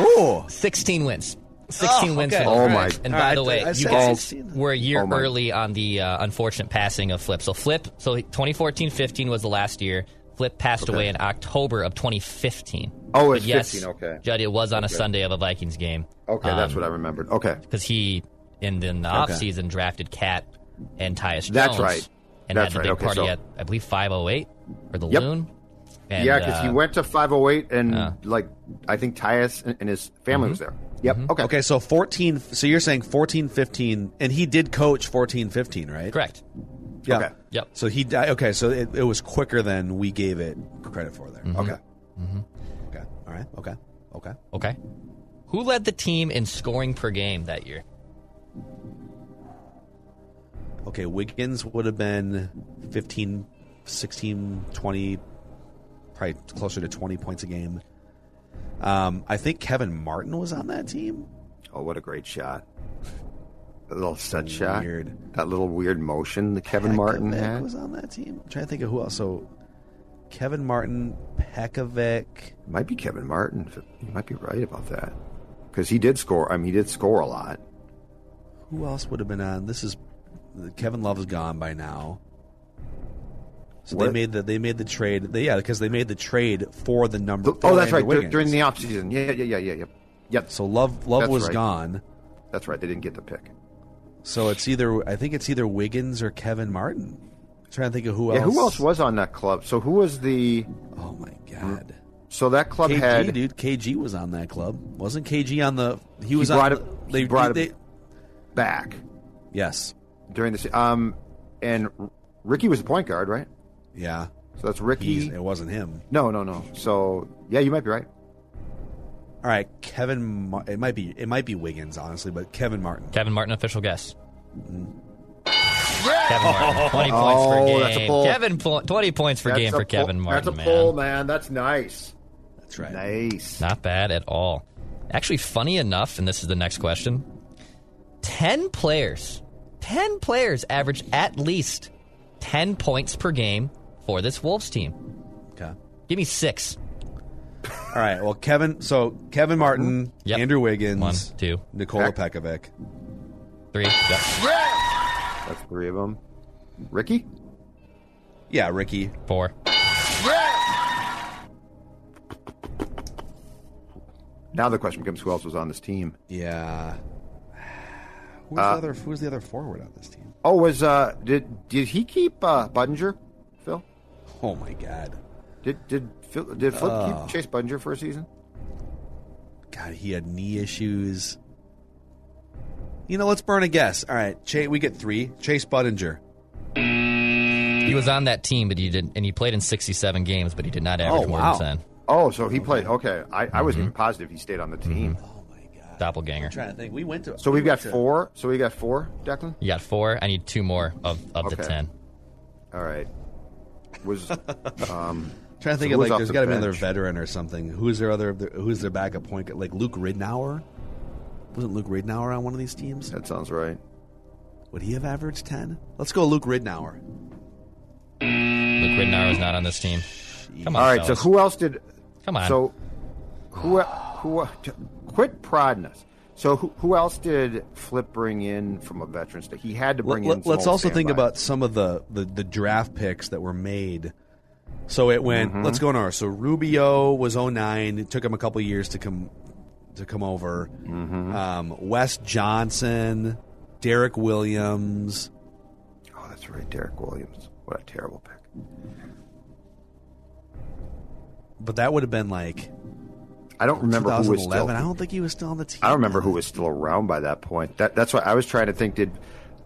[SPEAKER 3] Ooh.
[SPEAKER 5] 16 wins. 16
[SPEAKER 3] Oh,
[SPEAKER 5] wins
[SPEAKER 3] okay.
[SPEAKER 5] for
[SPEAKER 4] Oh, my-
[SPEAKER 5] And by
[SPEAKER 3] right,
[SPEAKER 5] the way, you guys
[SPEAKER 3] 16.
[SPEAKER 5] were a year
[SPEAKER 4] Oh,
[SPEAKER 5] early on the uh, unfortunate passing of Flip. So Flip, so 2014-15 was the last year. Flip passed away in October of 2015.
[SPEAKER 4] Oh,
[SPEAKER 5] But
[SPEAKER 4] it's
[SPEAKER 5] yes,
[SPEAKER 4] 15, okay.
[SPEAKER 5] Judd, it was on a
[SPEAKER 4] Okay.
[SPEAKER 5] Sunday of a Vikings game.
[SPEAKER 4] Okay, that's
[SPEAKER 5] Um,
[SPEAKER 4] what I remembered. Okay.
[SPEAKER 5] because he in, in the offseason drafted KAT and Tyus Jones.
[SPEAKER 4] That's right.
[SPEAKER 5] And
[SPEAKER 4] That's
[SPEAKER 5] had the
[SPEAKER 4] right.
[SPEAKER 5] big
[SPEAKER 4] Okay,
[SPEAKER 5] party
[SPEAKER 4] so-
[SPEAKER 5] at I believe 508 or the
[SPEAKER 4] Yep.
[SPEAKER 5] Loon. And,
[SPEAKER 4] yeah, because he
[SPEAKER 5] uh,
[SPEAKER 4] went to 508, and
[SPEAKER 5] uh,
[SPEAKER 4] like I think Tyus and, and his family was there. Yep. Okay.
[SPEAKER 3] Okay, so 14 so you're saying 14 15 and he did coach 14 15, right?
[SPEAKER 5] correct.
[SPEAKER 3] Yeah.
[SPEAKER 4] Okay.
[SPEAKER 5] Yep.
[SPEAKER 3] So he di- okay, so it, it was quicker than we gave it credit for there.
[SPEAKER 5] Mm-hmm.
[SPEAKER 4] Okay.
[SPEAKER 3] Okay. All right. Okay. Okay.
[SPEAKER 5] Okay. Who led the team in scoring per game that year?
[SPEAKER 3] Okay, Wiggins would have been 15 16 20 probably closer to 20 points a game. Um, I think Kevin Martin was on that team.
[SPEAKER 4] Oh, what a great shot! A little set shot.
[SPEAKER 3] Weird.
[SPEAKER 4] That little weird motion that Kevin Martin had.
[SPEAKER 3] was on that team. I'm trying to think of who else. So Kevin Martin, Pekovic.
[SPEAKER 4] Might be Kevin Martin. You might be right about that. because he did score. I mean, he did score a lot.
[SPEAKER 3] Who else would have been on? This is Kevin Love is gone by now. So they made the they made the trade. They, yeah, because they made the trade for the number.
[SPEAKER 4] Oh,
[SPEAKER 3] for
[SPEAKER 4] that's right.
[SPEAKER 3] Andrew Wiggins.
[SPEAKER 4] during the offseason. Yeah, yeah, yeah, yeah, yeah. Yep.
[SPEAKER 3] So Love Love
[SPEAKER 4] That's
[SPEAKER 3] was
[SPEAKER 4] right.
[SPEAKER 3] gone.
[SPEAKER 4] That's right. They didn't get the pick.
[SPEAKER 3] So it's either I think it's either Wiggins or Kevin Martin. I'm trying to think of who
[SPEAKER 4] Yeah,
[SPEAKER 3] else.
[SPEAKER 4] who else was on that club? So who was the?
[SPEAKER 3] Oh my god.
[SPEAKER 4] So that club
[SPEAKER 3] KG,
[SPEAKER 4] had
[SPEAKER 3] dude. KG was on that club. Wasn't KG on the? He was
[SPEAKER 4] brought
[SPEAKER 3] on. the- they
[SPEAKER 4] brought
[SPEAKER 3] they,
[SPEAKER 4] it back
[SPEAKER 3] Yes.
[SPEAKER 4] during the um, and Ricky was the point guard, right?
[SPEAKER 3] Yeah.
[SPEAKER 4] So that's Ricky.
[SPEAKER 3] He's, it wasn't him.
[SPEAKER 4] No, no, no. So yeah, you might be right.
[SPEAKER 3] All right, Kevin. Mar- It might be. It might be Wiggins, honestly, but Kevin Martin.
[SPEAKER 5] Kevin Martin, official guess. Mm-hmm. Kevin Martin, 20 points per
[SPEAKER 4] Oh,
[SPEAKER 5] game.
[SPEAKER 4] that's a pull.
[SPEAKER 5] Kevin, po- 20 points for
[SPEAKER 4] That's
[SPEAKER 5] game for
[SPEAKER 4] pull-
[SPEAKER 5] Kevin Martin,
[SPEAKER 4] That's a
[SPEAKER 5] man.
[SPEAKER 4] pull, man. That's nice.
[SPEAKER 3] That's right.
[SPEAKER 4] Nice.
[SPEAKER 5] Not bad at all. Actually, funny enough, and this is the next question 10 players, 10 players average at least 10 points per game for this Wolves team.
[SPEAKER 3] Okay.
[SPEAKER 5] Give me six.
[SPEAKER 3] All right. Well, Kevin. So Kevin Martin,
[SPEAKER 5] Yep.
[SPEAKER 3] Andrew Wiggins,
[SPEAKER 5] One, two,
[SPEAKER 3] Nikola Pekovic.
[SPEAKER 5] three. Yep.
[SPEAKER 4] That's three of them. Ricky.
[SPEAKER 3] Yeah, Ricky.
[SPEAKER 5] Four.
[SPEAKER 4] Now the question becomes who else was on this team?
[SPEAKER 3] Yeah. Who's
[SPEAKER 4] Uh,
[SPEAKER 3] the other? Who's the other forward on this team?
[SPEAKER 4] Oh, was uh did did he keep uh Budinger, Phil?
[SPEAKER 3] Oh my God.
[SPEAKER 4] Did did Phil, did Flip
[SPEAKER 3] Oh.
[SPEAKER 4] keep Chase Budinger for a season?
[SPEAKER 3] God, he had knee issues. You know, let's burn a guess. All right, Chase, we get three. Chase Budinger.
[SPEAKER 5] He was on that team, but he didn't, and he played in 67 games, but he did not average
[SPEAKER 3] Oh,
[SPEAKER 5] more than 10.
[SPEAKER 4] Oh, so he played. Okay, I, I
[SPEAKER 3] Mm-hmm.
[SPEAKER 4] wasn't even positive he stayed on the team.
[SPEAKER 3] Oh my God.
[SPEAKER 5] Doppelganger.
[SPEAKER 3] I'm trying to think. We went to.
[SPEAKER 4] So
[SPEAKER 3] we
[SPEAKER 4] we've got
[SPEAKER 3] went to-
[SPEAKER 4] four. So we got four, Declan.
[SPEAKER 5] You got four. I need two more of, of the 10.
[SPEAKER 4] All right. Was um
[SPEAKER 3] Trying to think
[SPEAKER 4] So
[SPEAKER 3] of like,
[SPEAKER 4] off
[SPEAKER 3] there's
[SPEAKER 4] the
[SPEAKER 3] got to be another veteran or something. Who's their other? Who's their backup point? guard? Like Luke Ridnour. Wasn't Luke Ridnour on one of these teams?
[SPEAKER 4] that sounds right.
[SPEAKER 3] Would he have averaged ten? Let's go, Luke Ridnour.
[SPEAKER 5] Luke Ridnour is not on this team. Come on,
[SPEAKER 4] All right. So who else did?
[SPEAKER 5] Come on.
[SPEAKER 4] So who who quit prodding us? So who, who else did Flip bring in from a veteran state? He had to bring
[SPEAKER 3] Let,
[SPEAKER 4] in. old
[SPEAKER 3] also think about some of the, the the draft picks that were made. So it went.
[SPEAKER 4] Mm-hmm.
[SPEAKER 3] Let's go in order. So Rubio was 09. It took him a couple years to come to come over.
[SPEAKER 4] Mm-hmm.
[SPEAKER 3] Um, Wes Johnson, Derrick Williams.
[SPEAKER 4] Oh, that's right, Derrick Williams. What a terrible pick.
[SPEAKER 3] But that would have been like
[SPEAKER 4] I don't remember who was
[SPEAKER 3] 2011.
[SPEAKER 4] still.
[SPEAKER 3] I don't think he was still on the team.
[SPEAKER 4] I don't remember who was still around by that point. That, that's why I was trying to think. Did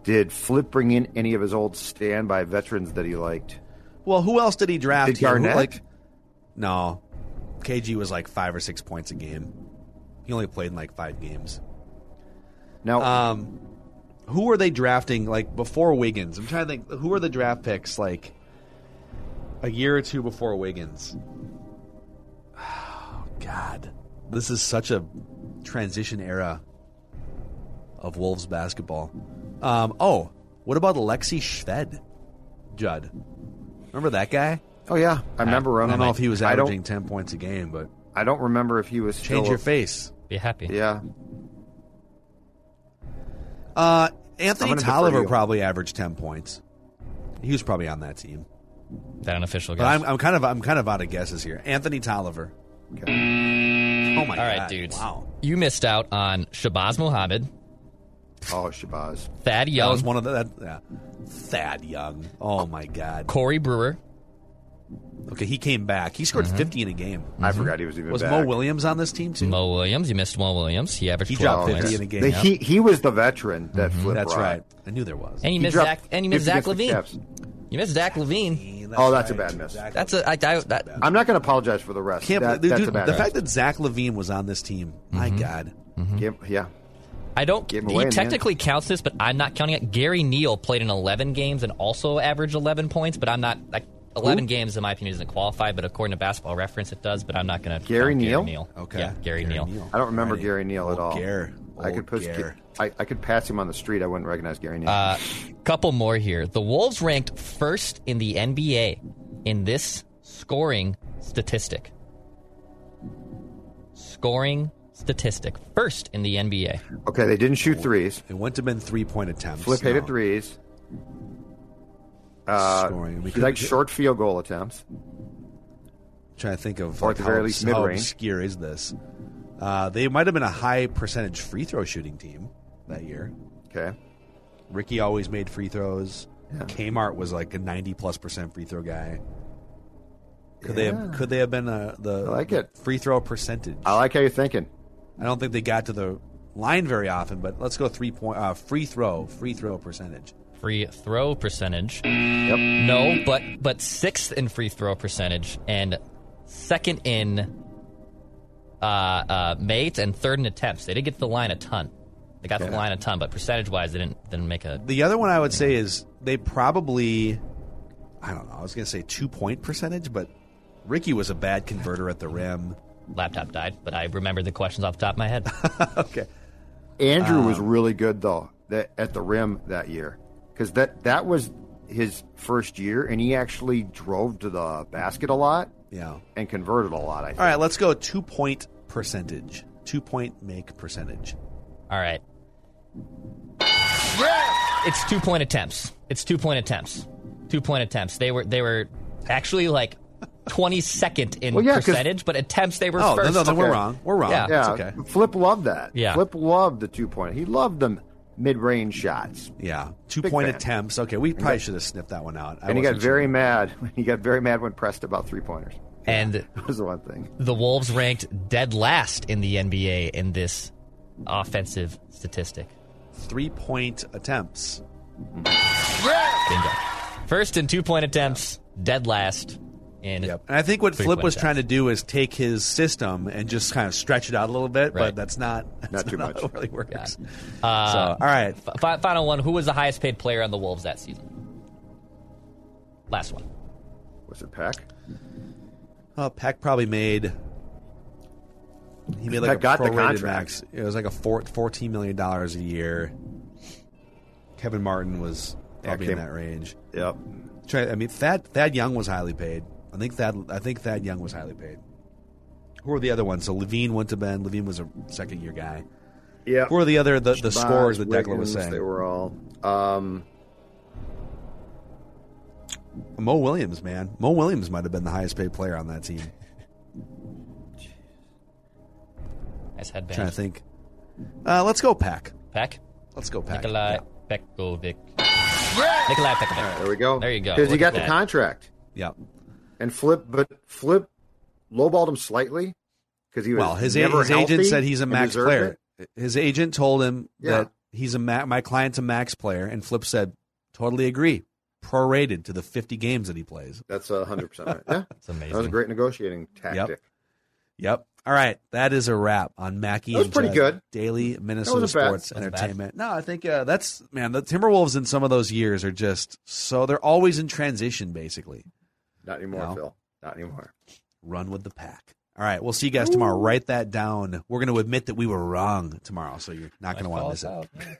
[SPEAKER 4] did Flip bring in any of his old standby veterans that he liked?
[SPEAKER 3] Well, who else did he draft?
[SPEAKER 4] Did
[SPEAKER 3] here? Who,
[SPEAKER 4] Garnett?
[SPEAKER 3] like, no, KG was like five or six points a game. He only played in like five games.
[SPEAKER 4] Now,
[SPEAKER 3] Um, who were they drafting like before Wiggins? I'm trying to think. Who were the draft picks like a year or two before Wiggins? God, this is such a transition era of Wolves basketball. Um, oh, what about Alexey Shved, Judd? Remember that guy?
[SPEAKER 4] oh yeah, I remember
[SPEAKER 3] I
[SPEAKER 4] him.
[SPEAKER 3] don't know if he was averaging ten points a game, but
[SPEAKER 4] I don't remember if he was
[SPEAKER 3] change
[SPEAKER 4] still
[SPEAKER 3] your
[SPEAKER 4] a-
[SPEAKER 3] face.
[SPEAKER 5] Be happy.
[SPEAKER 4] Yeah,
[SPEAKER 3] Uh, Anthony Tolliver probably averaged ten points. He was probably on that team.
[SPEAKER 5] That an official
[SPEAKER 3] But. I'm, I'm kind of I'm kind of out of guesses here. Anthony Tolliver.
[SPEAKER 4] Okay.
[SPEAKER 3] Oh my
[SPEAKER 5] All right,
[SPEAKER 3] god,
[SPEAKER 5] dudes.
[SPEAKER 3] Wow,
[SPEAKER 5] You missed out on Shabazz Muhammad,
[SPEAKER 4] Oh, Shabazz.
[SPEAKER 5] Thad
[SPEAKER 3] that
[SPEAKER 5] Young,
[SPEAKER 3] was one of the that, yeah. Thad Young. Oh my god.
[SPEAKER 5] Corey Brewer,
[SPEAKER 3] Okay, he came back. He scored
[SPEAKER 5] Mm-hmm.
[SPEAKER 3] 50 in a game.
[SPEAKER 4] I forgot he was even
[SPEAKER 3] Was
[SPEAKER 4] back.
[SPEAKER 3] Mo Williams on this team too?
[SPEAKER 5] Mo Williams. You missed Mo Williams. He averaged
[SPEAKER 3] He
[SPEAKER 5] 12
[SPEAKER 3] dropped 50
[SPEAKER 5] points.
[SPEAKER 3] in a game.
[SPEAKER 4] The-
[SPEAKER 3] yeah.
[SPEAKER 4] he he was the veteran that
[SPEAKER 5] Mm-hmm.
[SPEAKER 4] Flip
[SPEAKER 3] That's
[SPEAKER 4] brought.
[SPEAKER 3] right. I knew there was.
[SPEAKER 5] And you
[SPEAKER 4] He
[SPEAKER 5] missed
[SPEAKER 4] dropped
[SPEAKER 5] Zach. And you missed Zach
[SPEAKER 4] LaVine.
[SPEAKER 5] You missed Zach LaVine.
[SPEAKER 4] Oh, that's a bad miss.
[SPEAKER 5] That's a. I, I, that,
[SPEAKER 4] I'm not going to apologize for the rest.
[SPEAKER 3] Can't
[SPEAKER 4] that,
[SPEAKER 3] believe-
[SPEAKER 4] that's
[SPEAKER 3] dude,
[SPEAKER 4] a bad
[SPEAKER 3] the
[SPEAKER 4] miss.
[SPEAKER 3] fact that Zach LaVine was on this team. My
[SPEAKER 5] Mm-hmm.
[SPEAKER 3] God.
[SPEAKER 4] Give- yeah,
[SPEAKER 5] I don't.
[SPEAKER 4] Gave
[SPEAKER 5] He
[SPEAKER 4] away in the
[SPEAKER 5] technically counts this, but I'm not counting it. Gary Neal played in 11 games and also averaged 11 points, but I'm not. Like, 11 games, in my opinion, doesn't qualify, but according to Basketball Reference, it does. But I'm not going to.
[SPEAKER 4] Gary Neal?
[SPEAKER 5] Neal.
[SPEAKER 3] Okay.
[SPEAKER 5] Yeah, Gary, Neal. Neal.
[SPEAKER 4] I don't remember
[SPEAKER 3] Right.
[SPEAKER 4] Gary Neal at
[SPEAKER 3] Old
[SPEAKER 4] all.
[SPEAKER 3] Gare.
[SPEAKER 4] I could put,
[SPEAKER 3] Gare.
[SPEAKER 4] I, I could pass him on the street. I wouldn't recognize Gary Neal.
[SPEAKER 5] Uh, couple more here. The Wolves ranked first in the NBA in this scoring statistic. Scoring statistic. First in the NBA.
[SPEAKER 4] Okay, they didn't shoot threes.
[SPEAKER 3] It wouldn't have been three point attempts.
[SPEAKER 4] Flip hated
[SPEAKER 3] no.
[SPEAKER 4] threes. Uh,
[SPEAKER 3] Scoring. We
[SPEAKER 4] he
[SPEAKER 3] could-
[SPEAKER 4] likes short field goal attempts.
[SPEAKER 3] trying to think of
[SPEAKER 4] Or
[SPEAKER 3] like,
[SPEAKER 4] at the
[SPEAKER 3] how,
[SPEAKER 4] very least,
[SPEAKER 3] how
[SPEAKER 4] mid-range.
[SPEAKER 3] obscure is this? Uh, they might have been a high percentage free throw shooting team that year.
[SPEAKER 4] Okay.
[SPEAKER 3] Ricky always made free throws.
[SPEAKER 4] Yeah.
[SPEAKER 3] Kmart was like a ninety plus percent free throw guy. Could they have, could they have been a, the
[SPEAKER 4] I like it.
[SPEAKER 3] free throw percentage?
[SPEAKER 4] I like how you're thinking.
[SPEAKER 3] I don't think they got to the line very often, but let's go three point uh, free throw free throw percentage.
[SPEAKER 5] Free throw percentage.
[SPEAKER 4] Yep.
[SPEAKER 5] No, but but sixth in free throw percentage and second in uh, uh, mate and third in attempts. They did get to the line a ton. They got to the line a ton, but percentage wise, they didn't didn't make a.
[SPEAKER 3] The other one I would say is they probably I don't know. I was going to say two point percentage, but Ricky was a bad converter at the rim.
[SPEAKER 5] Laptop died, but I remember the questions off the top of my head.
[SPEAKER 3] okay.
[SPEAKER 4] Andrew was
[SPEAKER 3] Um,
[SPEAKER 4] really good though that at the rim that year because that that was his first year, and he actually drove to the basket a lot
[SPEAKER 3] Yeah.
[SPEAKER 4] and converted a lot. I think.
[SPEAKER 3] All right, let's go two point percentage. Two point make percentage.
[SPEAKER 5] All right. It's two point attempts. It's two point attempts. Two point attempts. They were they were actually like twenty second in
[SPEAKER 4] Well, yeah, 'cause-
[SPEAKER 5] percentage, but attempts they were
[SPEAKER 3] Oh, no,
[SPEAKER 5] first.
[SPEAKER 3] no, we're
[SPEAKER 4] Okay.
[SPEAKER 3] wrong. We're wrong.
[SPEAKER 5] Yeah.
[SPEAKER 4] Yeah,
[SPEAKER 3] It's okay.
[SPEAKER 4] Flip loved that.
[SPEAKER 5] Yeah.
[SPEAKER 4] Flip loved the two point. He loved the mid range shots,
[SPEAKER 3] Yeah. Two
[SPEAKER 4] Big
[SPEAKER 3] point
[SPEAKER 4] fan.
[SPEAKER 3] attempts. Okay, we probably should have sniffed that one out. I
[SPEAKER 4] and he got very
[SPEAKER 3] sure.
[SPEAKER 4] mad. He got very mad when pressed about three pointers.
[SPEAKER 5] And
[SPEAKER 4] That was the one thing.
[SPEAKER 5] the Wolves ranked dead last in the NBA in this offensive statistic.
[SPEAKER 3] three point attempts.
[SPEAKER 5] Bingo. First in two point attempts, dead last in.
[SPEAKER 3] Yep. And I think what Flip was
[SPEAKER 5] attempts.
[SPEAKER 3] trying to do is take his system and just kind of stretch it out a little bit,
[SPEAKER 5] Right.
[SPEAKER 3] but that's not that's
[SPEAKER 4] Not too
[SPEAKER 3] how
[SPEAKER 4] much.
[SPEAKER 3] really works.
[SPEAKER 5] Uh,
[SPEAKER 3] so, all right.
[SPEAKER 5] F- final one. Who was the highest paid player on the Wolves that season? Last one.
[SPEAKER 4] Was it Peck?
[SPEAKER 3] Oh, Peck probably made. He made like
[SPEAKER 4] Peck
[SPEAKER 3] a
[SPEAKER 4] got the
[SPEAKER 3] prorated
[SPEAKER 4] contract.
[SPEAKER 3] max. It was like a four, $14 million a year. Kevin Martin was probably in
[SPEAKER 4] came-
[SPEAKER 3] that range.
[SPEAKER 4] Yep.
[SPEAKER 3] Try, I mean, Thad Thad Young was highly paid. I think Thad I think Thad Young was highly paid. Who were the other ones? So LaVine went to Ben. LaVine was a second year guy.
[SPEAKER 4] Yeah.
[SPEAKER 3] Who are the other the, the
[SPEAKER 4] Shabazz,
[SPEAKER 3] scores that Declan was saying?
[SPEAKER 4] They were all. Um,
[SPEAKER 3] Mo Williams, man. Mo Williams might have been the highest paid player on that team.
[SPEAKER 5] Nice headband.
[SPEAKER 3] trying to think. Uh, let's go Pack.
[SPEAKER 5] Peck.
[SPEAKER 3] Let's go Pack.
[SPEAKER 5] Nikolai Pekovic. Nikolai Pekovic.
[SPEAKER 4] there we go.
[SPEAKER 5] There you go.
[SPEAKER 4] Because he
[SPEAKER 5] Look
[SPEAKER 4] got the
[SPEAKER 5] that.
[SPEAKER 4] contract
[SPEAKER 3] Yeah.
[SPEAKER 4] and Flip, but Flip lowballed him slightly because he was
[SPEAKER 3] Well, his,
[SPEAKER 4] never
[SPEAKER 3] his agent said he's a max player.
[SPEAKER 4] it.
[SPEAKER 3] His agent told him
[SPEAKER 4] Yeah.
[SPEAKER 3] that he's a ma- my client's a max player, and Flip said, "Totally agree." Prorated to the 50 games that he plays.
[SPEAKER 4] That's a hundred percent right. Yeah,
[SPEAKER 5] That's amazing.
[SPEAKER 4] that was a great negotiating tactic.
[SPEAKER 3] Yep. Yep. All right, that is a wrap on Mackey.
[SPEAKER 4] That was
[SPEAKER 3] and
[SPEAKER 4] pretty
[SPEAKER 3] Judd
[SPEAKER 4] good.
[SPEAKER 3] Daily Minnesota
[SPEAKER 4] wasn't.
[SPEAKER 3] Sports
[SPEAKER 5] Wasn't bad.
[SPEAKER 3] Entertainment. No, I think uh, that's man. The Timberwolves in some of those years are just so they're always in transition. Basically,
[SPEAKER 4] Not anymore,
[SPEAKER 3] No.
[SPEAKER 4] Phil. Not anymore.
[SPEAKER 3] run with the pack. All right, we'll see you guys tomorrow. Write that down. We're going to admit that we were wrong tomorrow, so you're not going to want to miss it.